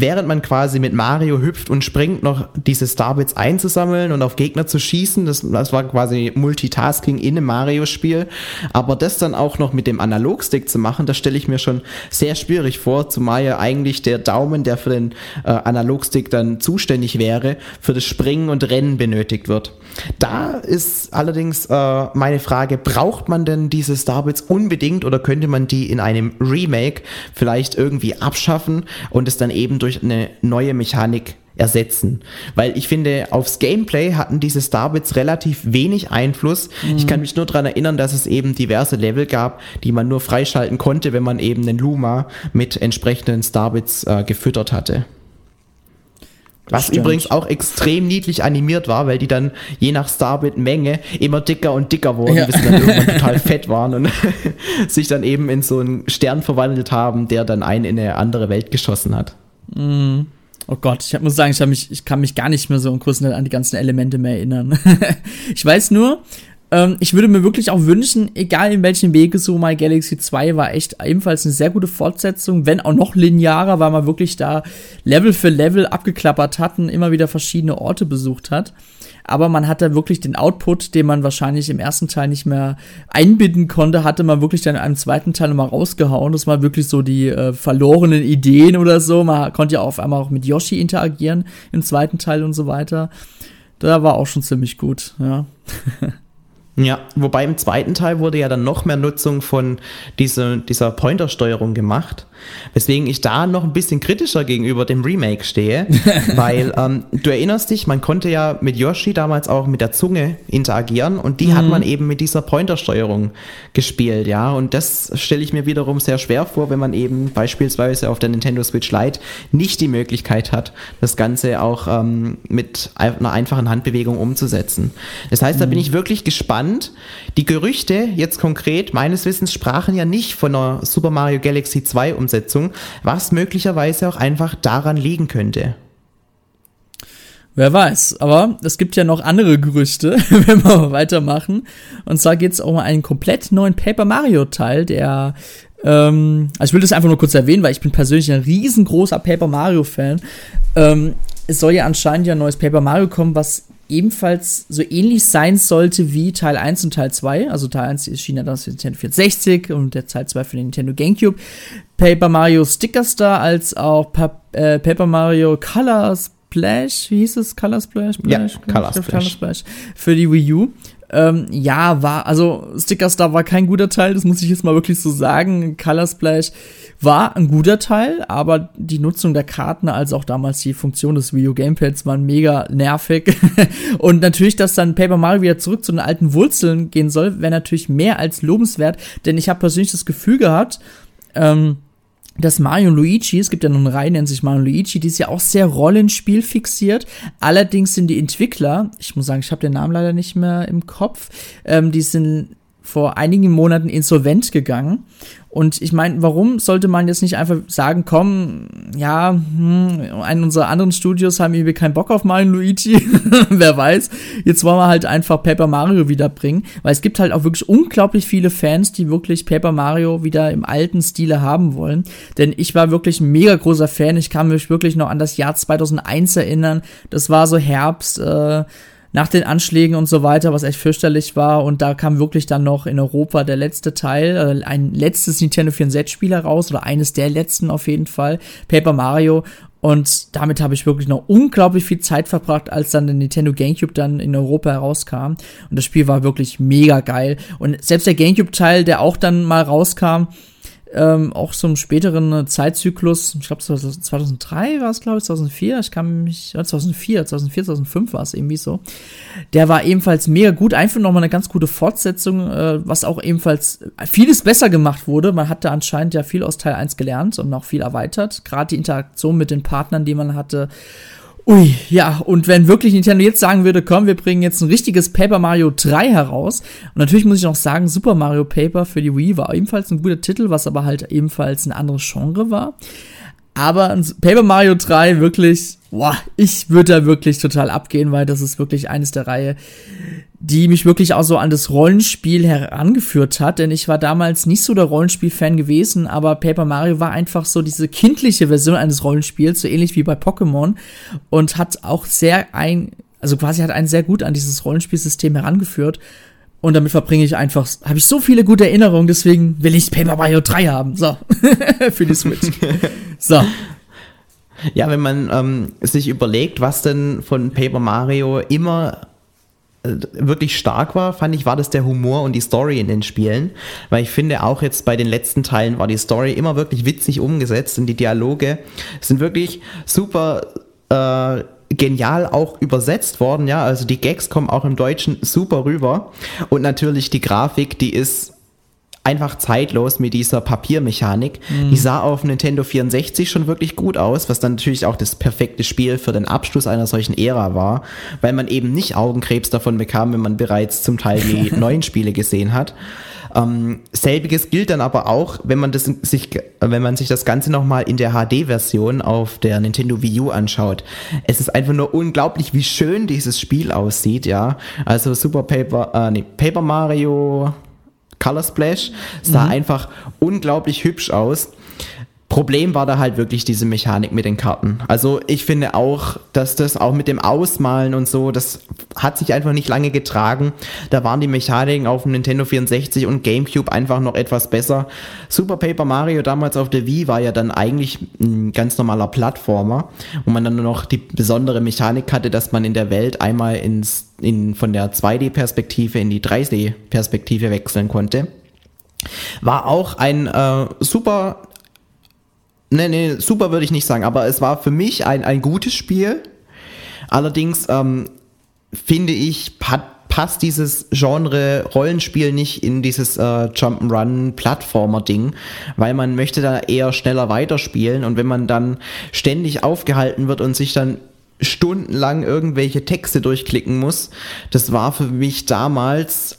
B: während man quasi mit Mario hüpft und springt, noch diese Starbits einzusammeln und auf Gegner zu schießen. Das, das war quasi Multitasking in einem Mario-Spiel. Aber das dann auch noch mit dem Analogstick zu machen, das stelle ich mir schon sehr schwierig vor, zumal ja eigentlich der Daumen, der für den äh, Analogstick dann zuständig wäre, für das Springen und Rennen benötigt wird. Da ist allerdings äh, meine Frage, braucht man denn diese Starbits unbedingt oder könnte man die in einem Remake vielleicht irgendwie abschaffen und es dann eben durch durch eine neue Mechanik ersetzen. Weil ich finde, aufs Gameplay hatten diese Starbits relativ wenig Einfluss. Mhm. Ich kann mich nur daran erinnern, dass es eben diverse Level gab, die man nur freischalten konnte, wenn man eben einen Luma mit entsprechenden Starbits äh, gefüttert hatte. Was Stimmt. übrigens auch extrem niedlich animiert war, weil die dann je nach Starbit-Menge immer dicker und dicker wurden, ja. bis sie dann irgendwann total fett waren und sich dann eben in so einen Stern verwandelt haben, der dann einen in eine andere Welt geschossen hat.
A: Mm. Oh Gott, ich muss sagen, ich, mich, ich kann mich gar nicht mehr so im Großen an die ganzen Elemente mehr erinnern. ich weiß nur, ähm, ich würde mir wirklich auch wünschen, egal in welchem Wege so My Galaxy 2 war echt ebenfalls eine sehr gute Fortsetzung, wenn auch noch linearer, weil man wirklich da Level für Level abgeklappert hat und immer wieder verschiedene Orte besucht hat aber man hatte wirklich den Output, den man wahrscheinlich im ersten Teil nicht mehr einbinden konnte, hatte man wirklich dann einem zweiten Teil nochmal rausgehauen. Das war wirklich so die äh, verlorenen Ideen oder so. Man konnte ja auf einmal auch mit Yoshi interagieren im zweiten Teil und so weiter. Da war auch schon ziemlich gut, ja.
B: Ja, wobei im zweiten Teil wurde ja dann noch mehr Nutzung von diese, dieser Pointer-Steuerung gemacht. Weswegen ich da noch ein bisschen kritischer gegenüber dem Remake stehe, weil ähm, du erinnerst dich, man konnte ja mit Yoshi damals auch mit der Zunge interagieren und die mhm. hat man eben mit dieser Pointersteuerung gespielt, ja. Und das stelle ich mir wiederum sehr schwer vor, wenn man eben beispielsweise auf der Nintendo Switch Lite nicht die Möglichkeit hat, das Ganze auch ähm, mit einer einfachen Handbewegung umzusetzen. Das heißt, da bin mhm. ich wirklich gespannt. Die Gerüchte jetzt konkret meines Wissens sprachen ja nicht von einer Super Mario Galaxy 2 um Umsetzung, was möglicherweise auch einfach daran liegen könnte.
A: Wer weiß, aber es gibt ja noch andere Gerüchte, wenn wir weitermachen. Und zwar geht es um einen komplett neuen Paper Mario Teil, der ähm, also ich will das einfach nur kurz erwähnen, weil ich bin persönlich ein riesengroßer Paper Mario Fan. Ähm, es soll ja anscheinend ja ein neues Paper Mario kommen, was ebenfalls so ähnlich sein sollte wie Teil 1 und Teil 2. Also Teil 1 erschien ja dann für Nintendo 64 und der Teil 2 für den Nintendo GameCube. Paper Mario Sticker Star als auch pa äh, Paper Mario Colors Splash, wie hieß es? Color Splash?
B: Splash? Ja, Color Splash. Color Splash.
A: Für die Wii U. Ähm, ja, war, also Sticker Star war kein guter Teil, das muss ich jetzt mal wirklich so sagen. Color Splash war ein guter Teil, aber die Nutzung der Karten, als auch damals die Funktion des U Gamepads waren mega nervig. Und natürlich, dass dann Paper Mario wieder zurück zu den alten Wurzeln gehen soll, wäre natürlich mehr als lobenswert, denn ich habe persönlich das Gefühl gehabt, ähm, dass Mario und Luigi, es gibt ja nun eine Reihe, nennt sich Mario und Luigi, die ist ja auch sehr Rollenspiel fixiert. Allerdings sind die Entwickler, ich muss sagen, ich habe den Namen leider nicht mehr im Kopf, ähm, die sind vor einigen Monaten insolvent gegangen. Und ich meine, warum sollte man jetzt nicht einfach sagen, komm, ja, hm, einen unserer anderen Studios haben irgendwie keinen Bock auf Mario Luigi, wer weiß. Jetzt wollen wir halt einfach Paper Mario wiederbringen, weil es gibt halt auch wirklich unglaublich viele Fans, die wirklich Paper Mario wieder im alten Stile haben wollen. Denn ich war wirklich ein mega großer Fan. Ich kann mich wirklich noch an das Jahr 2001 erinnern. Das war so Herbst, äh, nach den Anschlägen und so weiter, was echt fürchterlich war. Und da kam wirklich dann noch in Europa der letzte Teil, äh, ein letztes Nintendo 64-Spiel heraus, oder eines der letzten auf jeden Fall, Paper Mario. Und damit habe ich wirklich noch unglaublich viel Zeit verbracht, als dann der Nintendo GameCube dann in Europa herauskam. Und das Spiel war wirklich mega geil. Und selbst der GameCube-Teil, der auch dann mal rauskam, ähm, auch einem späteren Zeitzyklus, ich glaube 2003 war es, glaube ich, 2004, ich kann mich, 2004, 2004, 2005 war es irgendwie so. Der war ebenfalls mega gut, einfach nochmal eine ganz gute Fortsetzung, äh, was auch ebenfalls vieles besser gemacht wurde. Man hatte anscheinend ja viel aus Teil 1 gelernt und auch viel erweitert, gerade die Interaktion mit den Partnern, die man hatte Ui, ja, und wenn wirklich Nintendo jetzt sagen würde, komm, wir bringen jetzt ein richtiges Paper Mario 3 heraus. Und natürlich muss ich noch sagen, Super Mario Paper für die Wii war ebenfalls ein guter Titel, was aber halt ebenfalls ein anderes Genre war. Aber Paper Mario 3 wirklich, boah, ich würde da wirklich total abgehen, weil das ist wirklich eines der Reihe, die mich wirklich auch so an das Rollenspiel herangeführt hat, denn ich war damals nicht so der Rollenspiel-Fan gewesen, aber Paper Mario war einfach so diese kindliche Version eines Rollenspiels, so ähnlich wie bei Pokémon und hat auch sehr ein, also quasi hat einen sehr gut an dieses Rollenspielsystem herangeführt und damit verbringe ich einfach, habe ich so viele gute Erinnerungen, deswegen will ich Paper Mario 3 haben, so, für die Switch. so.
B: Ja, wenn man ähm, sich überlegt, was denn von Paper Mario immer äh, wirklich stark war, fand ich, war das der Humor und die Story in den Spielen. Weil ich finde, auch jetzt bei den letzten Teilen war die Story immer wirklich witzig umgesetzt und die Dialoge sind wirklich super äh, genial auch übersetzt worden, ja. Also die Gags kommen auch im Deutschen super rüber. Und natürlich die Grafik, die ist einfach zeitlos mit dieser Papiermechanik. Mhm. Die sah auf Nintendo 64 schon wirklich gut aus, was dann natürlich auch das perfekte Spiel für den Abschluss einer solchen Ära war, weil man eben nicht Augenkrebs davon bekam, wenn man bereits zum Teil die neuen Spiele gesehen hat. Ähm, selbiges gilt dann aber auch, wenn man das sich, wenn man sich das Ganze nochmal in der HD-Version auf der Nintendo Wii U anschaut. Es ist einfach nur unglaublich, wie schön dieses Spiel aussieht, ja. Also Super Paper, äh, nee, Paper Mario Color Splash sah mhm. einfach unglaublich hübsch aus. Problem war da halt wirklich diese Mechanik mit den Karten. Also ich finde auch, dass das auch mit dem Ausmalen und so, das hat sich einfach nicht lange getragen. Da waren die Mechaniken auf dem Nintendo 64 und GameCube einfach noch etwas besser. Super Paper Mario damals auf der Wii war ja dann eigentlich ein ganz normaler Plattformer, wo man dann nur noch die besondere Mechanik hatte, dass man in der Welt einmal ins, in, von der 2D-Perspektive in die 3D-Perspektive wechseln konnte. War auch ein äh, super Nee, nee, super würde ich nicht sagen, aber es war für mich ein, ein gutes Spiel. Allerdings ähm, finde ich, hat, passt dieses Genre Rollenspiel nicht in dieses äh, Jump'n'Run Plattformer Ding, weil man möchte da eher schneller weiterspielen und wenn man dann ständig aufgehalten wird und sich dann stundenlang irgendwelche Texte durchklicken muss, das war für mich damals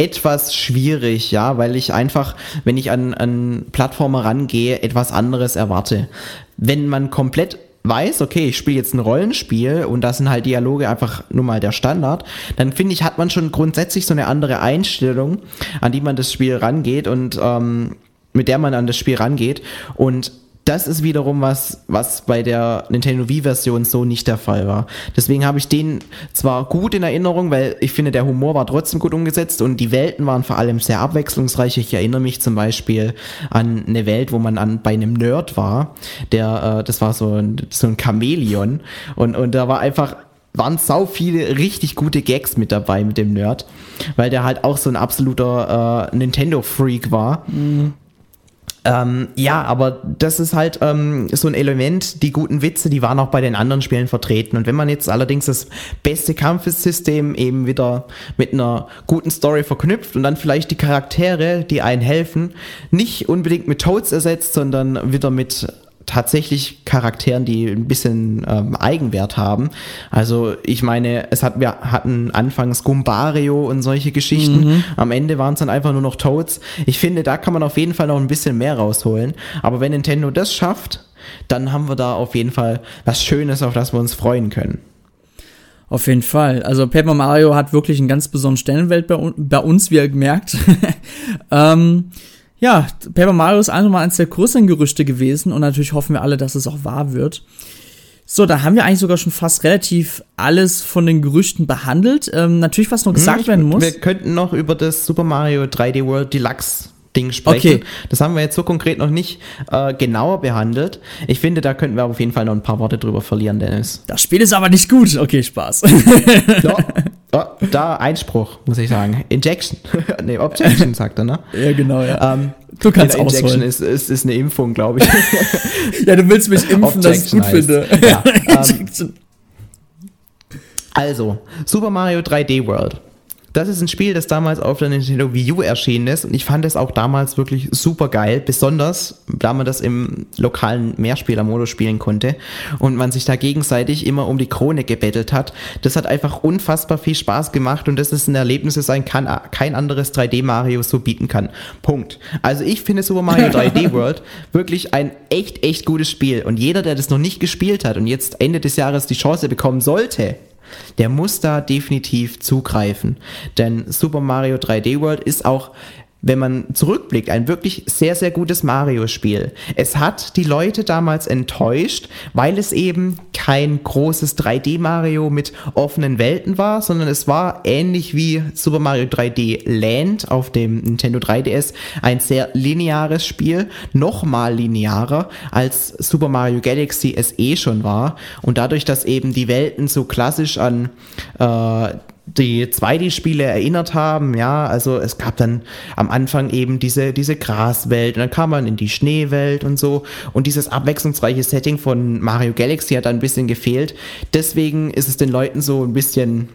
B: etwas schwierig, ja, weil ich einfach, wenn ich an, an Plattformer rangehe, etwas anderes erwarte. Wenn man komplett weiß, okay, ich spiele jetzt ein Rollenspiel und da sind halt Dialoge einfach nur mal der Standard, dann finde ich, hat man schon grundsätzlich so eine andere Einstellung, an die man das Spiel rangeht und ähm, mit der man an das Spiel rangeht. Und das ist wiederum was, was bei der Nintendo Wii-Version so nicht der Fall war. Deswegen habe ich den zwar gut in Erinnerung, weil ich finde, der Humor war trotzdem gut umgesetzt und die Welten waren vor allem sehr abwechslungsreich. Ich erinnere mich zum Beispiel an eine Welt, wo man an, bei einem Nerd war, der, äh, das war so ein, so ein Chamäleon und, und da war einfach waren sau viele richtig gute Gags mit dabei mit dem Nerd, weil der halt auch so ein absoluter äh, Nintendo-Freak war. Mhm. Ähm, ja, aber das ist halt ähm, so ein Element, die guten Witze, die waren auch bei den anderen Spielen vertreten. Und wenn man jetzt allerdings das beste Kampfsystem eben wieder mit einer guten Story verknüpft und dann vielleicht die Charaktere, die einen helfen, nicht unbedingt mit Toads ersetzt, sondern wieder mit tatsächlich Charakteren, die ein bisschen ähm, Eigenwert haben. Also ich meine, es hat wir hatten anfangs Gumbario und solche Geschichten. Mhm. Am Ende waren es dann einfach nur noch Toads. Ich finde, da kann man auf jeden Fall noch ein bisschen mehr rausholen. Aber wenn Nintendo das schafft, dann haben wir da auf jeden Fall was Schönes, auf das wir uns freuen können.
A: Auf jeden Fall. Also Paper Mario hat wirklich einen ganz besonderen Stellenwert bei, bei uns, wie ihr gemerkt. ähm, ja, Paper Mario ist einfach mal eines der größeren Gerüchte gewesen und natürlich hoffen wir alle, dass es auch wahr wird. So, da haben wir eigentlich sogar schon fast relativ alles von den Gerüchten behandelt. Ähm, natürlich, was noch gesagt hm, werden muss.
B: Wir könnten noch über das Super Mario 3D World Deluxe Ding sprechen. Okay. Das haben wir jetzt so konkret noch nicht äh, genauer behandelt. Ich finde, da könnten wir auf jeden Fall noch ein paar Worte drüber verlieren, Dennis.
A: Das Spiel ist aber nicht gut. Okay, Spaß.
B: Ja, oh, da Einspruch, muss ich sagen. Injection. nee, Objection sagt er, ne?
A: Ja, genau, ja. Ähm, du kannst
B: auch Injection ist, ist, ist eine Impfung, glaube
A: ich. ja, du willst mich impfen, dass ich gut heißt. finde. Ja, ähm,
B: also, Super Mario 3D World das ist ein Spiel, das damals auf der Nintendo Wii U erschienen ist und ich fand es auch damals wirklich super geil, besonders da man das im lokalen Mehrspieler-Modus spielen konnte und man sich da gegenseitig immer um die Krone gebettelt hat. Das hat einfach unfassbar viel Spaß gemacht und das ist ein Erlebnis, das ein kann, kein anderes 3D Mario so bieten kann. Punkt. Also ich finde Super Mario 3D World wirklich ein echt, echt gutes Spiel und jeder, der das noch nicht gespielt hat und jetzt Ende des Jahres die Chance bekommen sollte, der muss da definitiv zugreifen. Denn Super Mario 3D World ist auch wenn man zurückblickt, ein wirklich sehr, sehr gutes Mario-Spiel. Es hat die Leute damals enttäuscht, weil es eben kein großes 3D-Mario mit offenen Welten war, sondern es war ähnlich wie Super Mario 3D Land auf dem Nintendo 3DS ein sehr lineares Spiel, nochmal linearer als Super Mario Galaxy es eh schon war. Und dadurch, dass eben die Welten so klassisch an äh, die 2D-Spiele erinnert haben. Ja, also es gab dann am Anfang eben diese, diese Graswelt und dann kam man in die Schneewelt und so. Und dieses abwechslungsreiche Setting von Mario Galaxy hat dann ein bisschen gefehlt. Deswegen ist es den Leuten so ein bisschen,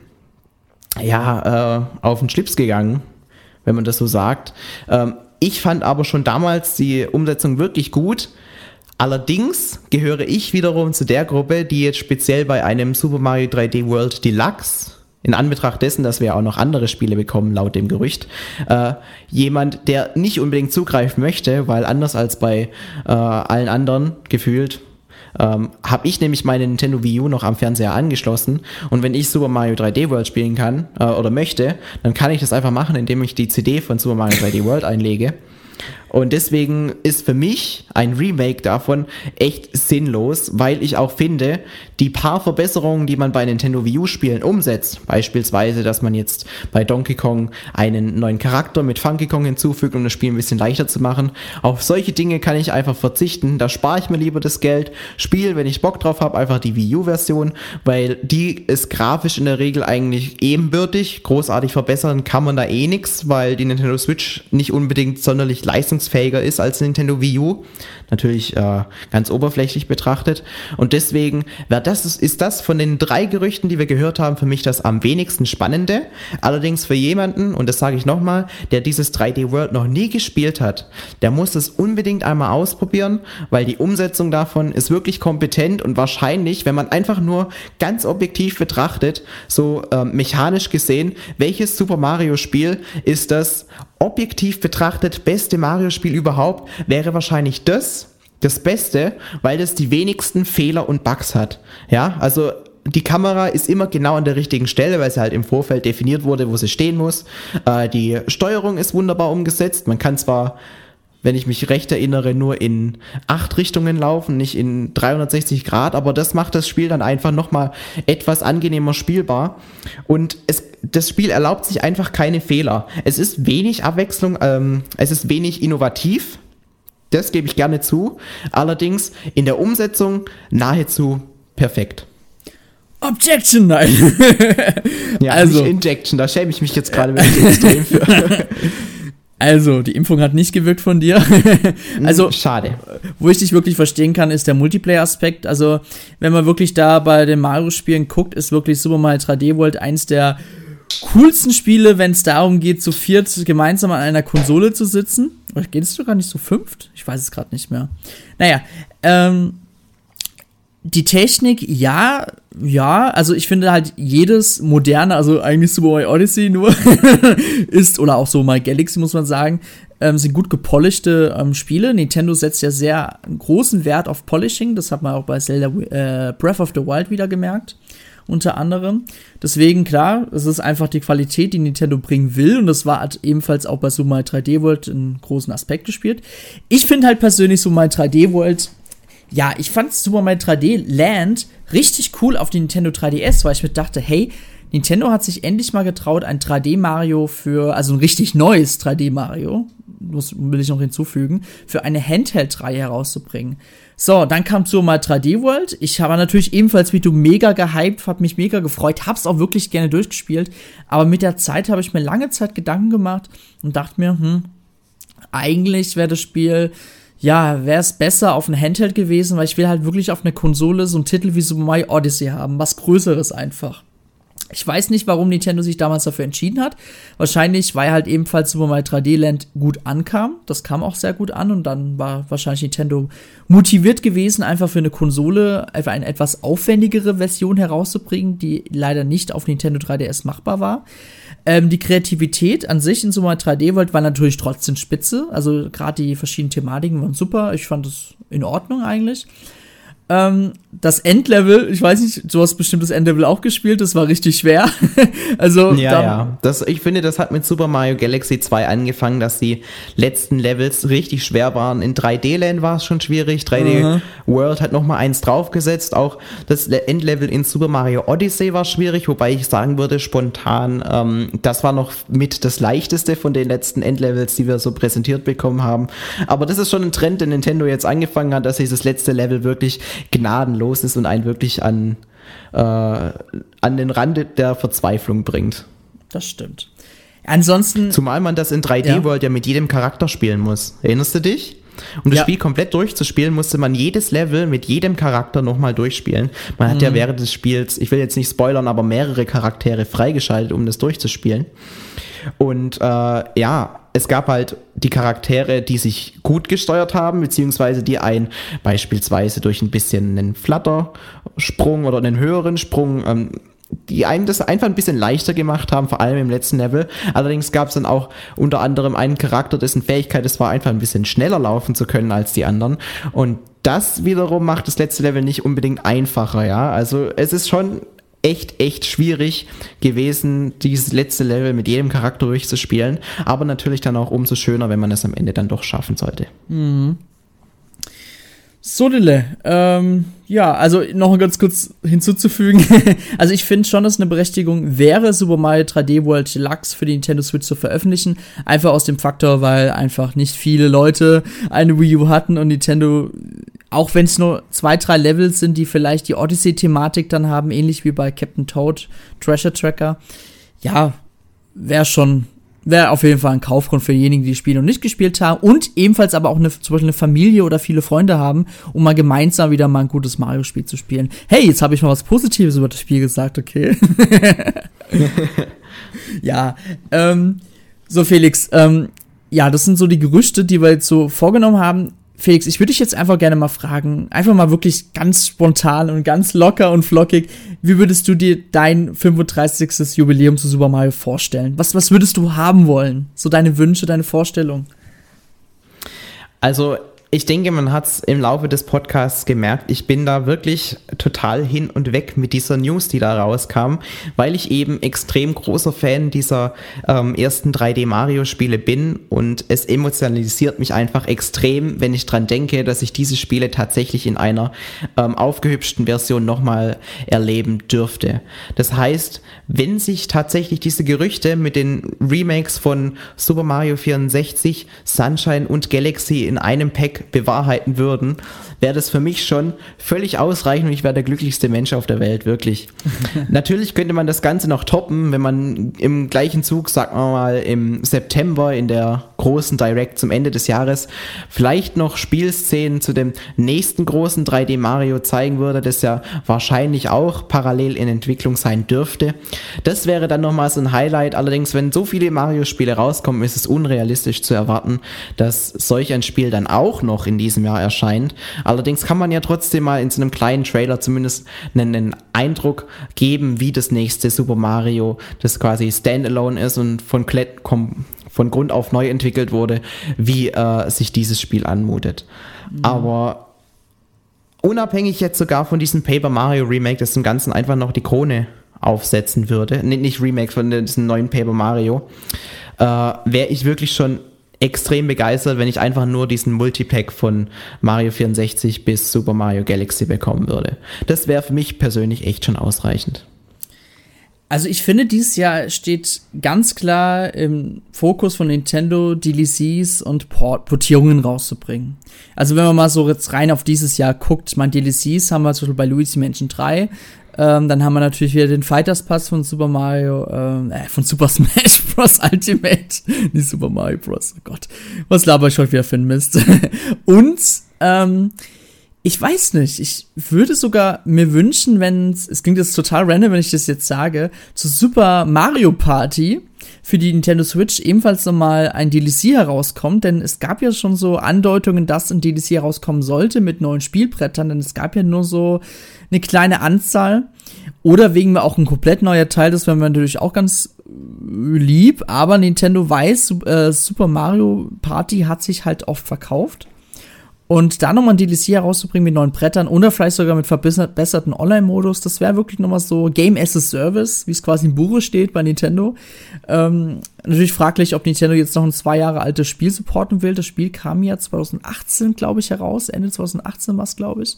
B: ja, äh, auf den Schlips gegangen, wenn man das so sagt. Ähm, ich fand aber schon damals die Umsetzung wirklich gut. Allerdings gehöre ich wiederum zu der Gruppe, die jetzt speziell bei einem Super Mario 3D World Deluxe in Anbetracht dessen, dass wir auch noch andere Spiele bekommen, laut dem Gerücht, äh, jemand, der nicht unbedingt zugreifen möchte, weil anders als bei äh, allen anderen gefühlt, ähm, habe ich nämlich meine Nintendo Wii U noch am Fernseher angeschlossen. Und wenn ich Super Mario 3D World spielen kann äh, oder möchte, dann kann ich das einfach machen, indem ich die CD von Super Mario 3D World einlege und deswegen ist für mich ein Remake davon echt sinnlos, weil ich auch finde, die paar Verbesserungen, die man bei Nintendo Wii U Spielen umsetzt, beispielsweise, dass man jetzt bei Donkey Kong einen neuen Charakter mit Funky Kong hinzufügt, um das Spiel ein bisschen leichter zu machen, auf solche Dinge kann ich einfach verzichten. Da spare ich mir lieber das Geld, spiele, wenn ich Bock drauf habe, einfach die Wii U Version, weil die ist grafisch in der Regel eigentlich ebenbürtig. Großartig verbessern kann man da eh nichts, weil die Nintendo Switch nicht unbedingt sonderlich leistungsfähig leistungsfähiger ist als Nintendo Wii U. Natürlich äh, ganz oberflächlich betrachtet. Und deswegen wäre das, ist das von den drei Gerüchten, die wir gehört haben, für mich das am wenigsten spannende. Allerdings für jemanden, und das sage ich nochmal, der dieses 3D World noch nie gespielt hat, der muss es unbedingt einmal ausprobieren, weil die Umsetzung davon ist wirklich kompetent und wahrscheinlich, wenn man einfach nur ganz objektiv betrachtet, so äh, mechanisch gesehen, welches Super Mario Spiel ist das objektiv betrachtet beste Mario-Spiel überhaupt, wäre wahrscheinlich das, das Beste, weil das die wenigsten Fehler und Bugs hat. Ja, also die Kamera ist immer genau an der richtigen Stelle, weil sie halt im Vorfeld definiert wurde, wo sie stehen muss. Äh, die Steuerung ist wunderbar umgesetzt. Man kann zwar wenn ich mich recht erinnere, nur in acht Richtungen laufen, nicht in 360 Grad, aber das macht das Spiel dann einfach nochmal etwas angenehmer spielbar. Und es, das Spiel erlaubt sich einfach keine Fehler. Es ist wenig Abwechslung, ähm, es ist wenig innovativ. Das gebe ich gerne zu. Allerdings in der Umsetzung nahezu perfekt.
A: Objection, nein.
B: ja, also Injection, da schäme ich mich jetzt gerade wirklich extrem für.
A: Also, die Impfung hat nicht gewirkt von dir. also, schade. Wo ich dich wirklich verstehen kann, ist der Multiplayer-Aspekt. Also, wenn man wirklich da bei den Mario-Spielen guckt, ist wirklich Super Mario 3D World eins der coolsten Spiele, wenn es darum geht, zu viert gemeinsam an einer Konsole zu sitzen. Oder geht es sogar nicht zu fünft? Ich weiß es gerade nicht mehr. Naja, ähm, die Technik, ja, ja, also ich finde halt jedes moderne, also eigentlich Super Mario Odyssey nur ist, oder auch so My Galaxy muss man sagen, ähm, sind gut gepolischte ähm, Spiele. Nintendo setzt ja sehr großen Wert auf Polishing, das hat man auch bei Zelda äh, Breath of the Wild wieder gemerkt, unter anderem. Deswegen, klar, es ist einfach die Qualität, die Nintendo bringen will, und das war halt ebenfalls auch bei Super Mario 3D World einen großen Aspekt gespielt. Ich finde halt persönlich Super Mario 3D World ja, ich fand Super Mario 3D Land richtig cool auf die Nintendo 3DS, weil ich mir dachte, hey, Nintendo hat sich endlich mal getraut, ein 3D Mario für, also ein richtig neues 3D Mario, das will ich noch hinzufügen, für eine Handheld-Reihe herauszubringen. So, dann kam Super Mario 3D World. Ich habe natürlich ebenfalls wie du mega gehypt, hab mich mega gefreut, hab's auch wirklich gerne durchgespielt. Aber mit der Zeit habe ich mir lange Zeit Gedanken gemacht und dachte mir, hm, eigentlich wäre das Spiel ja, wäre es besser auf ein Handheld gewesen, weil ich will halt wirklich auf einer Konsole so einen Titel wie Super Mario Odyssey haben, was Größeres einfach. Ich weiß nicht, warum Nintendo sich damals dafür entschieden hat. Wahrscheinlich, weil halt ebenfalls Super Mario 3D Land gut ankam. Das kam auch sehr gut an und dann war wahrscheinlich Nintendo motiviert gewesen, einfach für eine Konsole einfach eine etwas aufwendigere Version herauszubringen, die leider nicht auf Nintendo 3DS machbar war. Ähm, die Kreativität an sich in Super Mario 3D World war natürlich trotzdem spitze. Also gerade die verschiedenen Thematiken waren super. Ich fand es in Ordnung eigentlich. Ähm, das Endlevel, ich weiß nicht, du hast bestimmt das Endlevel auch gespielt, das war richtig schwer. also
B: ja, ja. Das, ich finde, das hat mit Super Mario Galaxy 2 angefangen, dass die letzten Levels richtig schwer waren. In 3D Land war es schon schwierig, 3D mhm. World hat noch mal eins draufgesetzt. Auch das Endlevel in Super Mario Odyssey war schwierig, wobei ich sagen würde spontan, ähm, das war noch mit das leichteste von den letzten Endlevels, die wir so präsentiert bekommen haben. Aber das ist schon ein Trend, den Nintendo jetzt angefangen hat, dass dieses letzte Level wirklich gnadenlos ist und einen wirklich an, äh, an den Rand der Verzweiflung bringt.
A: Das stimmt. Ansonsten.
B: Zumal man das in 3D-World ja. ja mit jedem Charakter spielen muss. Erinnerst du dich? Um das ja. Spiel komplett durchzuspielen, musste man jedes Level mit jedem Charakter nochmal durchspielen. Man hat mhm. ja während des Spiels, ich will jetzt nicht spoilern, aber mehrere Charaktere freigeschaltet, um das durchzuspielen. Und äh, ja, es gab halt die Charaktere, die sich gut gesteuert haben, beziehungsweise die einen beispielsweise durch ein bisschen einen Flattersprung oder einen höheren Sprung ähm, die einem das einfach ein bisschen leichter gemacht haben, vor allem im letzten Level. Allerdings gab es dann auch unter anderem einen Charakter, dessen Fähigkeit es war, einfach ein bisschen schneller laufen zu können als die anderen. Und das wiederum macht das letzte Level nicht unbedingt einfacher, ja. Also es ist schon echt, echt schwierig gewesen, dieses letzte Level mit jedem Charakter durchzuspielen. Aber natürlich dann auch umso schöner, wenn man es am Ende dann doch schaffen sollte. Mhm.
A: So, Dille, ähm, ja, also noch ganz kurz hinzuzufügen. also ich finde schon, dass eine Berechtigung wäre, Super Mario 3D World Deluxe für die Nintendo Switch zu veröffentlichen. Einfach aus dem Faktor, weil einfach nicht viele Leute eine Wii U hatten und Nintendo, auch wenn es nur zwei, drei Levels sind, die vielleicht die Odyssey-Thematik dann haben, ähnlich wie bei Captain Toad, Treasure Tracker, ja, wäre schon wäre auf jeden Fall ein Kaufgrund für diejenigen, die das Spiel noch nicht gespielt haben und ebenfalls aber auch eine, zum Beispiel eine Familie oder viele Freunde haben, um mal gemeinsam wieder mal ein gutes Mario-Spiel zu spielen. Hey, jetzt habe ich mal was Positives über das Spiel gesagt, okay. ja, ähm, so Felix, ähm, ja, das sind so die Gerüchte, die wir jetzt so vorgenommen haben. Felix, ich würde dich jetzt einfach gerne mal fragen, einfach mal wirklich ganz spontan und ganz locker und flockig, wie würdest du dir dein 35. Jubiläum zu Super Mario vorstellen? Was, was würdest du haben wollen? So deine Wünsche, deine Vorstellung?
B: Also, ich denke, man hat es im Laufe des Podcasts gemerkt. Ich bin da wirklich total hin und weg mit dieser News, die da rauskam, weil ich eben extrem großer Fan dieser ähm, ersten 3D-Mario-Spiele bin und es emotionalisiert mich einfach extrem, wenn ich dran denke, dass ich diese Spiele tatsächlich in einer ähm, aufgehübschten Version nochmal erleben dürfte. Das heißt, wenn sich tatsächlich diese Gerüchte mit den Remakes von Super Mario 64, Sunshine und Galaxy in einem Pack bewahrheiten würden, wäre das für mich schon völlig ausreichend und ich wäre der glücklichste Mensch auf der Welt, wirklich. Natürlich könnte man das Ganze noch toppen, wenn man im gleichen Zug, sagen wir mal, im September in der großen Direct zum Ende des Jahres vielleicht noch Spielszenen zu dem nächsten großen 3D Mario zeigen würde, das ja wahrscheinlich auch parallel in Entwicklung sein dürfte. Das wäre dann nochmal so ein Highlight. Allerdings, wenn so viele Mario-Spiele rauskommen, ist es unrealistisch zu erwarten, dass solch ein Spiel dann auch noch in diesem Jahr erscheint. Allerdings kann man ja trotzdem mal in so einem kleinen Trailer zumindest einen Eindruck geben, wie das nächste Super Mario, das quasi Standalone ist und von, von Grund auf neu entwickelt wurde, wie äh, sich dieses Spiel anmutet. Mhm. Aber unabhängig jetzt sogar von diesem Paper Mario Remake, das dem Ganzen einfach noch die Krone aufsetzen würde, nicht Remake von diesem neuen Paper Mario, äh, wäre ich wirklich schon extrem begeistert, wenn ich einfach nur diesen Multipack von Mario 64 bis Super Mario Galaxy bekommen würde. Das wäre für mich persönlich echt schon ausreichend.
A: Also ich finde, dieses Jahr steht ganz klar im Fokus von Nintendo, DLCs und Port Portierungen rauszubringen. Also wenn man mal so jetzt rein auf dieses Jahr guckt, mein DLCs haben wir zum Beispiel bei Luigi Mansion 3, ähm, dann haben wir natürlich wieder den Fighters Pass von Super Mario, ähm, äh, von Super Smash Bros. Ultimate. Nicht Super Mario Bros. Oh Gott. Was laber ich heute wieder für ein Mist? Und, ähm, ich weiß nicht, ich würde sogar mir wünschen, wenn es klingt jetzt total random, wenn ich das jetzt sage, zu Super Mario Party für die Nintendo Switch ebenfalls nochmal ein DLC herauskommt, denn es gab ja schon so Andeutungen, dass ein DLC herauskommen sollte mit neuen Spielbrettern, denn es gab ja nur so eine kleine Anzahl. Oder wegen mir auch ein komplett neuer Teil, das wäre mir natürlich auch ganz lieb, aber Nintendo weiß, äh, Super Mario Party hat sich halt oft verkauft. Und da nochmal ein DLC herauszubringen mit neuen Brettern oder vielleicht sogar mit verbesserten Online-Modus, das wäre wirklich nochmal so Game as a Service, wie es quasi im Buche steht bei Nintendo. Ähm, natürlich fraglich, ob Nintendo jetzt noch ein zwei Jahre altes Spiel supporten will. Das Spiel kam ja 2018, glaube ich, heraus. Ende 2018 war es, glaube ich.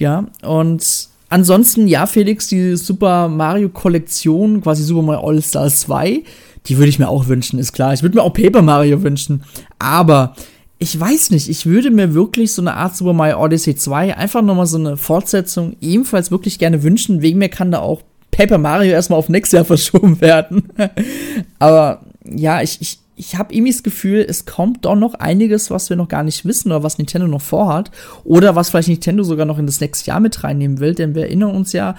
A: Ja, und ansonsten, ja, Felix, die Super Mario Kollektion, quasi Super Mario All Stars 2, die würde ich mir auch wünschen, ist klar. Ich würde mir auch Paper Mario wünschen. Aber ich weiß nicht, ich würde mir wirklich so eine Art Super Mario Odyssey 2 einfach nochmal so eine Fortsetzung ebenfalls wirklich gerne wünschen. Wegen mir kann da auch Paper Mario erstmal auf nächstes Jahr verschoben werden. Aber ja, ich, ich, ich habe irgendwie das Gefühl, es kommt doch noch einiges, was wir noch gar nicht wissen oder was Nintendo noch vorhat. Oder was vielleicht Nintendo sogar noch in das nächste Jahr mit reinnehmen will. Denn wir erinnern uns ja,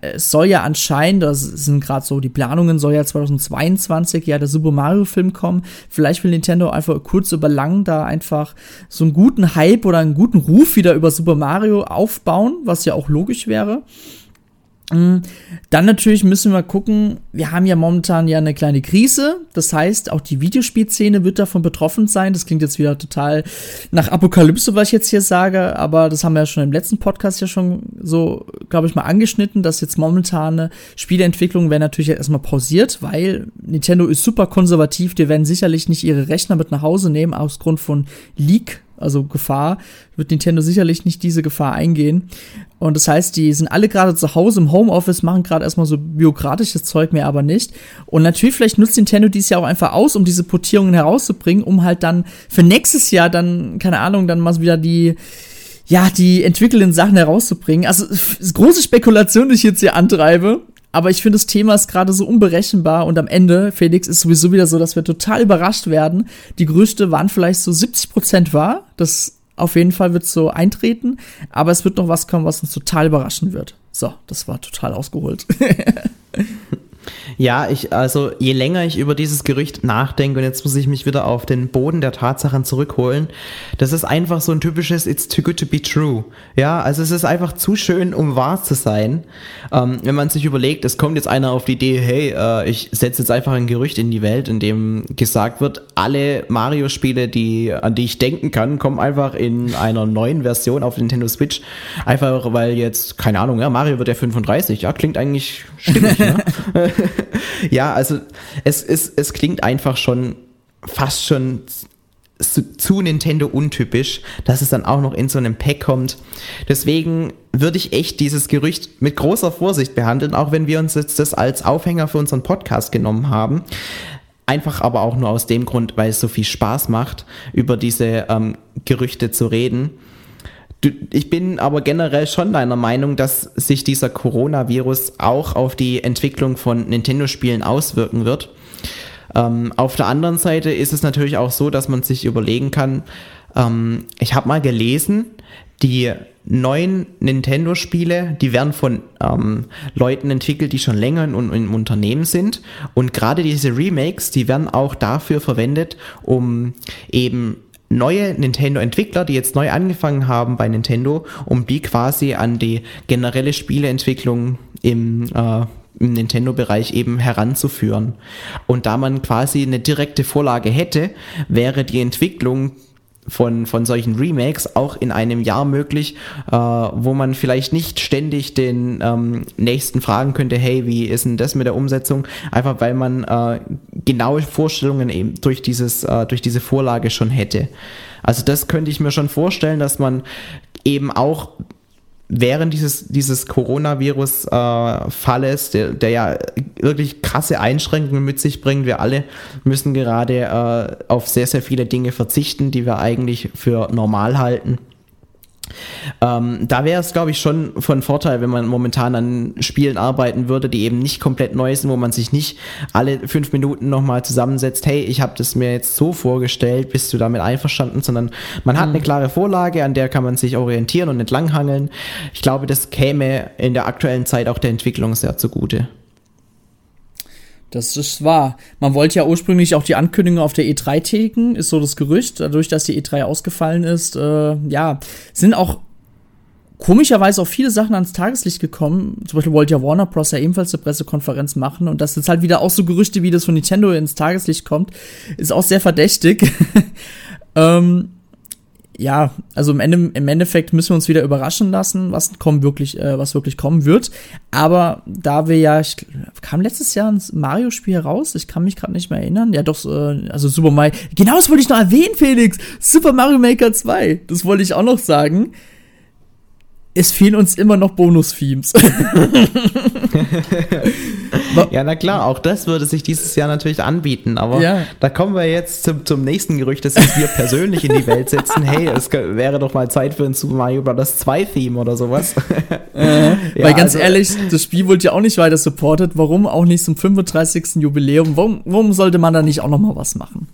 A: es soll ja anscheinend, das sind gerade so die Planungen, soll ja 2022 ja der Super Mario Film kommen. Vielleicht will Nintendo einfach kurz über lang da einfach so einen guten Hype oder einen guten Ruf wieder über Super Mario aufbauen, was ja auch logisch wäre. Mm, dann natürlich müssen wir gucken, wir haben ja momentan ja eine kleine Krise. Das heißt, auch die Videospielszene wird davon betroffen sein. Das klingt jetzt wieder total nach Apokalypse, was ich jetzt hier sage, aber das haben wir ja schon im letzten Podcast ja schon so, glaube ich, mal angeschnitten, dass jetzt momentane Spieleentwicklung wäre natürlich erstmal pausiert, weil Nintendo ist super konservativ. Die werden sicherlich nicht ihre Rechner mit nach Hause nehmen aus Grund von Leak also Gefahr, wird Nintendo sicherlich nicht diese Gefahr eingehen. Und das heißt, die sind alle gerade zu Hause im Homeoffice, machen gerade erstmal so bürokratisches Zeug mehr aber nicht. Und natürlich, vielleicht nutzt Nintendo dies ja auch einfach aus, um diese Portierungen herauszubringen, um halt dann für nächstes Jahr dann, keine Ahnung, dann mal wieder die, ja, die entwickelnden Sachen herauszubringen. Also, große Spekulation, die ich jetzt hier antreibe. Aber ich finde, das Thema ist gerade so unberechenbar und am Ende, Felix, ist sowieso wieder so, dass wir total überrascht werden. Die Gerüchte waren vielleicht so 70 Prozent wahr. Das auf jeden Fall wird so eintreten. Aber es wird noch was kommen, was uns total überraschen wird. So, das war total ausgeholt.
B: Ja, ich, also je länger ich über dieses Gerücht nachdenke und jetzt muss ich mich wieder auf den Boden der Tatsachen zurückholen, das ist einfach so ein typisches It's too good to be true. Ja, also es ist einfach zu schön, um wahr zu sein. Ähm, wenn man sich überlegt, es kommt jetzt einer auf die Idee, hey, äh, ich setze jetzt einfach ein Gerücht in die Welt, in dem gesagt wird, alle Mario-Spiele, die, an die ich denken kann, kommen einfach in einer neuen Version auf Nintendo Switch. Einfach weil jetzt, keine Ahnung, ja, Mario wird ja 35, ja, klingt eigentlich stimmig, ne? ja, also es, es, es klingt einfach schon fast schon zu, zu, Nintendo untypisch, dass es dann auch noch in so einem Pack kommt. Deswegen würde ich echt dieses Gerücht mit großer Vorsicht behandeln, auch wenn wir uns jetzt das als Aufhänger für unseren Podcast genommen haben. Einfach aber auch nur aus dem Grund, weil es so viel Spaß macht, über diese ähm, Gerüchte zu reden. Ich bin aber generell schon deiner Meinung, dass sich dieser Coronavirus auch auf die Entwicklung von Nintendo-Spielen auswirken wird. Ähm, auf der anderen Seite ist es natürlich auch so, dass man sich überlegen kann, ähm, ich habe mal gelesen, die neuen Nintendo-Spiele, die werden von ähm, Leuten entwickelt, die schon länger in, im Unternehmen sind. Und gerade diese Remakes, die werden auch dafür verwendet, um eben neue Nintendo-Entwickler, die jetzt neu angefangen haben bei Nintendo, um die quasi an die generelle Spieleentwicklung im, äh, im Nintendo-Bereich eben heranzuführen. Und da man quasi eine direkte Vorlage hätte, wäre die Entwicklung von, von solchen Remakes auch in einem Jahr möglich, äh, wo man vielleicht nicht ständig den ähm, nächsten fragen könnte, hey, wie ist denn das mit der Umsetzung? Einfach weil man äh, genaue Vorstellungen eben durch, dieses, äh, durch diese Vorlage schon hätte. Also das könnte ich mir schon vorstellen, dass man eben auch während dieses, dieses Coronavirus-Falles, äh, der, der ja wirklich krasse Einschränkungen mit sich bringt, wir alle müssen gerade äh, auf sehr, sehr viele Dinge verzichten, die wir eigentlich für normal halten. Ähm, da wäre es, glaube ich, schon von Vorteil, wenn man momentan an Spielen arbeiten würde, die eben nicht komplett neu sind, wo man sich nicht alle fünf Minuten nochmal zusammensetzt, hey, ich habe das mir jetzt so vorgestellt, bist du damit einverstanden, sondern man hat mhm. eine klare Vorlage, an der kann man sich orientieren und entlanghangeln. Ich glaube, das käme in der aktuellen Zeit auch der Entwicklung sehr zugute.
A: Das ist wahr. Man wollte ja ursprünglich auch die Ankündigung auf der E3 tätigen, ist so das Gerücht. Dadurch, dass die E3 ausgefallen ist, äh, ja, sind auch komischerweise auch viele Sachen ans Tageslicht gekommen. Zum Beispiel wollte ja Warner Bros. ja ebenfalls eine Pressekonferenz machen und dass jetzt halt wieder auch so Gerüchte wie das von Nintendo ins Tageslicht kommt, ist auch sehr verdächtig. ähm, ja, also im, Ende, im Endeffekt müssen wir uns wieder überraschen lassen, was kommen wirklich, äh, was wirklich kommen wird. Aber da wir ja, ich, kam letztes Jahr ein Mario-Spiel raus, ich kann mich gerade nicht mehr erinnern. Ja, doch, äh, also Super Mario. Genau, das wollte ich noch erwähnen, Felix. Super Mario Maker 2. Das wollte ich auch noch sagen es fehlen uns immer noch Bonus-Themes.
B: ja, na klar, auch das würde sich dieses Jahr natürlich anbieten, aber ja. da kommen wir jetzt zum, zum nächsten Gerücht, das wir persönlich in die Welt setzen. Hey, es wäre doch mal Zeit für ein Super Mario Bros. 2 Theme oder sowas.
A: Äh, ja, weil ganz also, ehrlich, das Spiel wurde ja auch nicht weiter supported. Warum auch nicht zum 35. Jubiläum? Warum, warum sollte man da nicht auch noch mal was machen?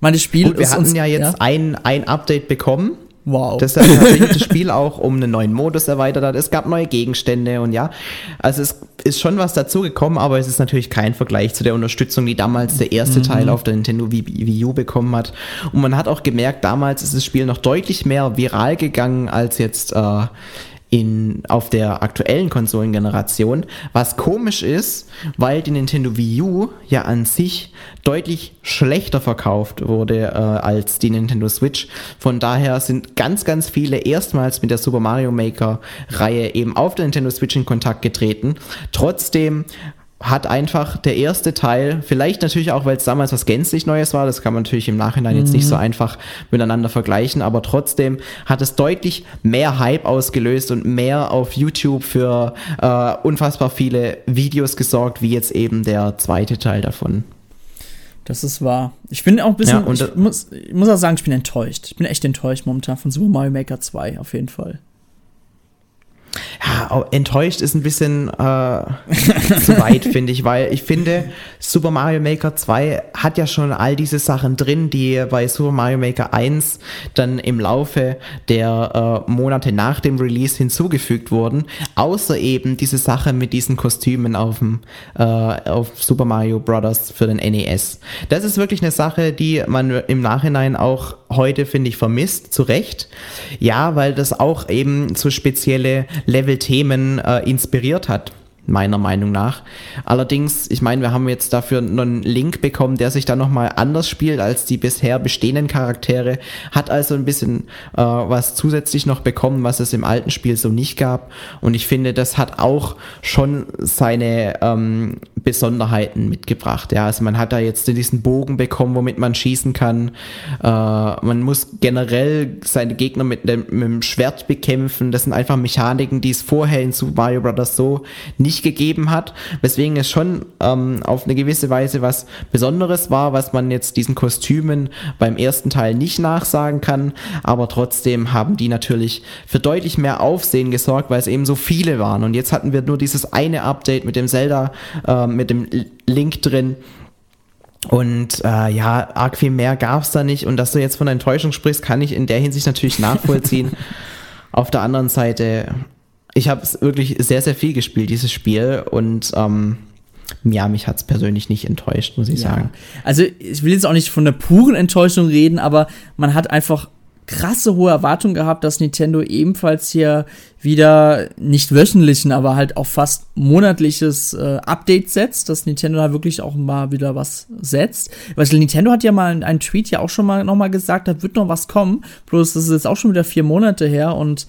B: Meine Spiel Gut, wir hatten uns, ja jetzt ja? Ein, ein Update bekommen Wow. Hat tatsächlich das Spiel auch um einen neuen Modus erweitert hat. Es gab neue Gegenstände und ja, also es ist schon was dazugekommen, aber es ist natürlich kein Vergleich zu der Unterstützung, die damals der erste mhm. Teil auf der Nintendo Wii, Wii U bekommen hat. Und man hat auch gemerkt, damals ist das Spiel noch deutlich mehr viral gegangen als jetzt äh, in, auf der aktuellen Konsolengeneration, was komisch ist, weil die Nintendo Wii U ja an sich deutlich schlechter verkauft wurde äh, als die Nintendo Switch. Von daher sind ganz, ganz viele erstmals mit der Super Mario Maker Reihe eben auf der Nintendo Switch in Kontakt getreten. Trotzdem hat einfach der erste Teil, vielleicht natürlich auch, weil es damals was gänzlich Neues war, das kann man natürlich im Nachhinein mhm. jetzt nicht so mhm. einfach miteinander vergleichen, aber trotzdem hat es deutlich mehr Hype ausgelöst und mehr auf YouTube für äh, unfassbar viele Videos gesorgt, wie jetzt eben der zweite Teil davon.
A: Das ist wahr. Ich bin auch ein bisschen, ja, ich, muss, ich muss auch sagen, ich bin enttäuscht. Ich bin echt enttäuscht momentan von Super Mario Maker 2, auf jeden Fall
B: ja, enttäuscht ist ein bisschen äh, zu weit, finde ich, weil ich finde, Super Mario Maker 2 hat ja schon all diese Sachen drin, die bei Super Mario Maker 1 dann im Laufe der äh, Monate nach dem Release hinzugefügt wurden, außer eben diese Sache mit diesen Kostümen auf, dem, äh, auf Super Mario Bros. für den NES. Das ist wirklich eine Sache, die man im Nachhinein auch heute, finde ich, vermisst, zu Recht. Ja, weil das auch eben so spezielle Level-Themen äh, inspiriert hat. Meiner Meinung nach. Allerdings, ich meine, wir haben jetzt dafür einen Link bekommen, der sich dann nochmal anders spielt als die bisher bestehenden Charaktere, hat also ein bisschen äh, was zusätzlich noch bekommen, was es im alten Spiel so nicht gab. Und ich finde, das hat auch schon seine ähm, Besonderheiten mitgebracht. Ja, also man hat da jetzt diesen Bogen bekommen, womit man schießen kann. Äh, man muss generell seine Gegner mit dem Schwert bekämpfen. Das sind einfach Mechaniken, die es vorher in Super Mario Bros. so nicht gegeben hat. Weswegen es schon ähm, auf eine gewisse Weise was Besonderes war, was man jetzt diesen Kostümen beim ersten Teil nicht nachsagen kann. Aber trotzdem haben die natürlich für deutlich mehr Aufsehen gesorgt, weil es eben so viele waren. Und jetzt hatten wir nur dieses eine Update mit dem Zelda, äh, mit dem Link drin. Und äh, ja, arg viel mehr gab es da nicht. Und dass du jetzt von Enttäuschung sprichst, kann ich in der Hinsicht natürlich nachvollziehen. Auf der anderen Seite, ich habe es wirklich sehr, sehr viel gespielt, dieses Spiel. Und ähm, ja, mich hat es persönlich nicht enttäuscht, muss ich ja. sagen.
A: Also ich will jetzt auch nicht von der puren Enttäuschung reden, aber man hat einfach krasse hohe Erwartungen gehabt, dass Nintendo ebenfalls hier wieder nicht wöchentlichen, aber halt auch fast monatliches äh, Update setzt, dass Nintendo da wirklich auch mal wieder was setzt. Weil Nintendo hat ja mal einen Tweet ja auch schon mal nochmal gesagt, da wird noch was kommen. Bloß das ist jetzt auch schon wieder vier Monate her und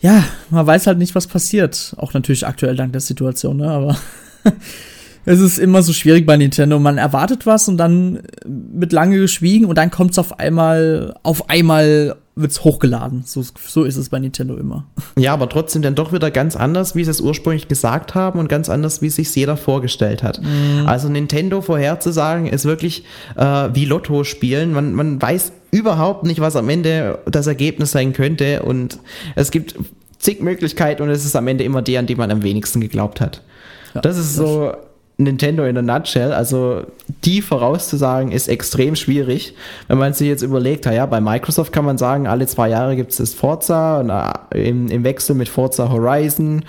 A: ja, man weiß halt nicht, was passiert. Auch natürlich aktuell dank der Situation, ne? Aber es ist immer so schwierig bei Nintendo. Man erwartet was und dann wird lange geschwiegen und dann kommt es auf einmal, auf einmal wird's hochgeladen. So, so ist es bei Nintendo immer.
B: Ja, aber trotzdem dann doch wieder ganz anders, wie sie es ursprünglich gesagt haben und ganz anders, wie sich jeder vorgestellt hat. Mm. Also Nintendo vorherzusagen ist wirklich äh, wie Lotto spielen. Man, man weiß überhaupt nicht, was am Ende das Ergebnis sein könnte und es gibt zig Möglichkeiten und es ist am Ende immer die, an die man am wenigsten geglaubt hat. Ja, das ist so Nintendo in a nutshell. Also die vorauszusagen ist extrem schwierig. Wenn man sich jetzt überlegt, ja, bei Microsoft kann man sagen, alle zwei Jahre gibt es das Forza und äh, im, im Wechsel mit Forza Horizon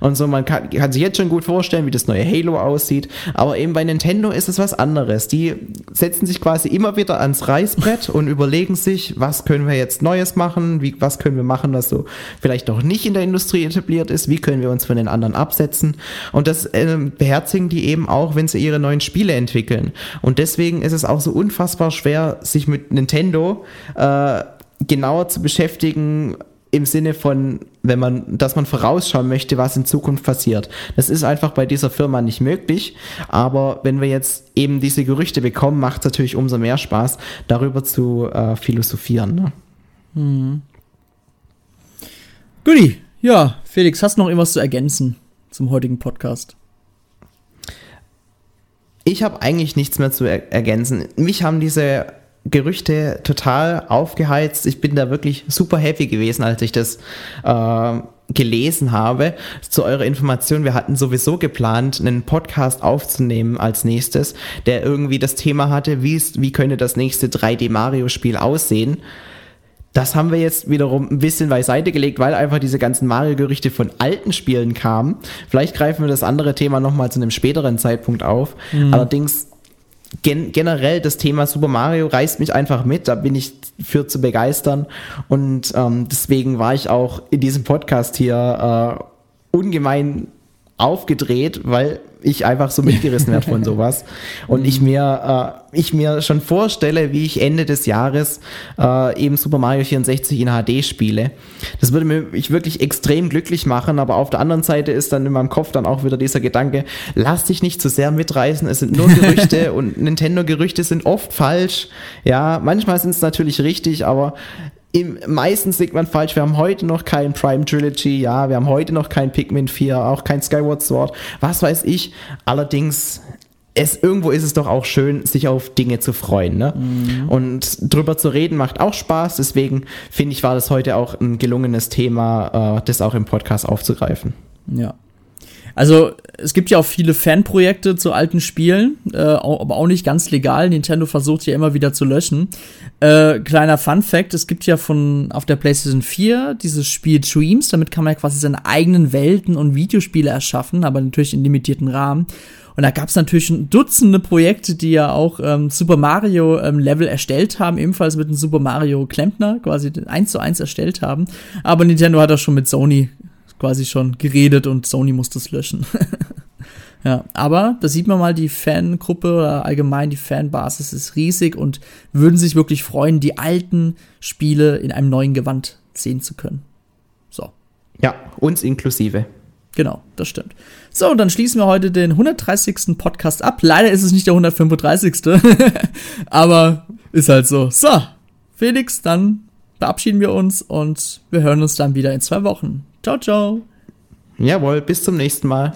B: und so. Man kann, kann, sich jetzt schon gut vorstellen, wie das neue Halo aussieht. Aber eben bei Nintendo ist es was anderes. Die setzen sich quasi immer wieder ans Reißbrett und überlegen sich, was können wir jetzt Neues machen, wie, was können wir machen, was so vielleicht noch nicht in der Industrie etabliert ist, wie können wir uns von den anderen absetzen. Und das äh, beherzigen die eben eben auch, wenn sie ihre neuen Spiele entwickeln. Und deswegen ist es auch so unfassbar schwer, sich mit Nintendo äh, genauer zu beschäftigen, im Sinne von, wenn man, dass man vorausschauen möchte, was in Zukunft passiert. Das ist einfach bei dieser Firma nicht möglich. Aber wenn wir jetzt eben diese Gerüchte bekommen, macht es natürlich umso mehr Spaß, darüber zu äh, philosophieren. Ne?
A: Hm. Guti, ja, Felix, hast du noch irgendwas zu ergänzen zum heutigen Podcast?
B: Ich habe eigentlich nichts mehr zu er ergänzen. Mich haben diese Gerüchte total aufgeheizt. Ich bin da wirklich super happy gewesen, als ich das äh, gelesen habe. Zu eurer Information, wir hatten sowieso geplant, einen Podcast aufzunehmen als nächstes, der irgendwie das Thema hatte, wie, wie könnte das nächste 3D Mario Spiel aussehen. Das haben wir jetzt wiederum ein bisschen beiseite gelegt, weil einfach diese ganzen Mario-Gerüchte von alten Spielen kamen. Vielleicht greifen wir das andere Thema nochmal zu einem späteren Zeitpunkt auf. Mhm. Allerdings gen generell das Thema Super Mario reißt mich einfach mit. Da bin ich für zu begeistern. Und ähm, deswegen war ich auch in diesem Podcast hier äh, ungemein aufgedreht, weil ich einfach so mitgerissen werde von sowas. Und ich mir, äh, ich mir schon vorstelle, wie ich Ende des Jahres äh, eben Super Mario 64 in HD spiele. Das würde mich wirklich extrem glücklich machen, aber auf der anderen Seite ist dann in meinem Kopf dann auch wieder dieser Gedanke, lass dich nicht zu sehr mitreißen, es sind nur Gerüchte und Nintendo-Gerüchte sind oft falsch. Ja, manchmal sind es natürlich richtig, aber im, meistens liegt man falsch. Wir haben heute noch kein Prime Trilogy, ja, wir haben heute noch kein Pikmin 4, auch kein Skyward Sword, was weiß ich. Allerdings, es, irgendwo ist es doch auch schön, sich auf Dinge zu freuen. Ne? Mhm. Und drüber zu reden macht auch Spaß. Deswegen finde ich, war das heute auch ein gelungenes Thema, äh, das auch im Podcast aufzugreifen.
A: Ja, also es gibt ja auch viele Fanprojekte zu alten Spielen, äh, aber auch nicht ganz legal. Nintendo versucht ja immer wieder zu löschen. Äh, kleiner Fun Fact, es gibt ja von auf der PlayStation 4 dieses Spiel Dreams, damit kann man ja quasi seine eigenen Welten und Videospiele erschaffen, aber natürlich in limitierten Rahmen. Und da gab es natürlich Dutzende Projekte, die ja auch ähm, Super Mario ähm, Level erstellt haben, ebenfalls mit einem Super Mario Klempner quasi eins zu eins erstellt haben. Aber Nintendo hat auch schon mit Sony quasi schon geredet und Sony muss das löschen. Ja, aber da sieht man mal, die Fangruppe oder allgemein die Fanbasis ist riesig und würden sich wirklich freuen, die alten Spiele in einem neuen Gewand sehen zu können. So.
B: Ja, uns inklusive.
A: Genau, das stimmt. So, und dann schließen wir heute den 130. Podcast ab. Leider ist es nicht der 135. aber ist halt so. So, Felix, dann verabschieden wir uns und wir hören uns dann wieder in zwei Wochen. Ciao, ciao.
B: Jawohl, bis zum nächsten Mal.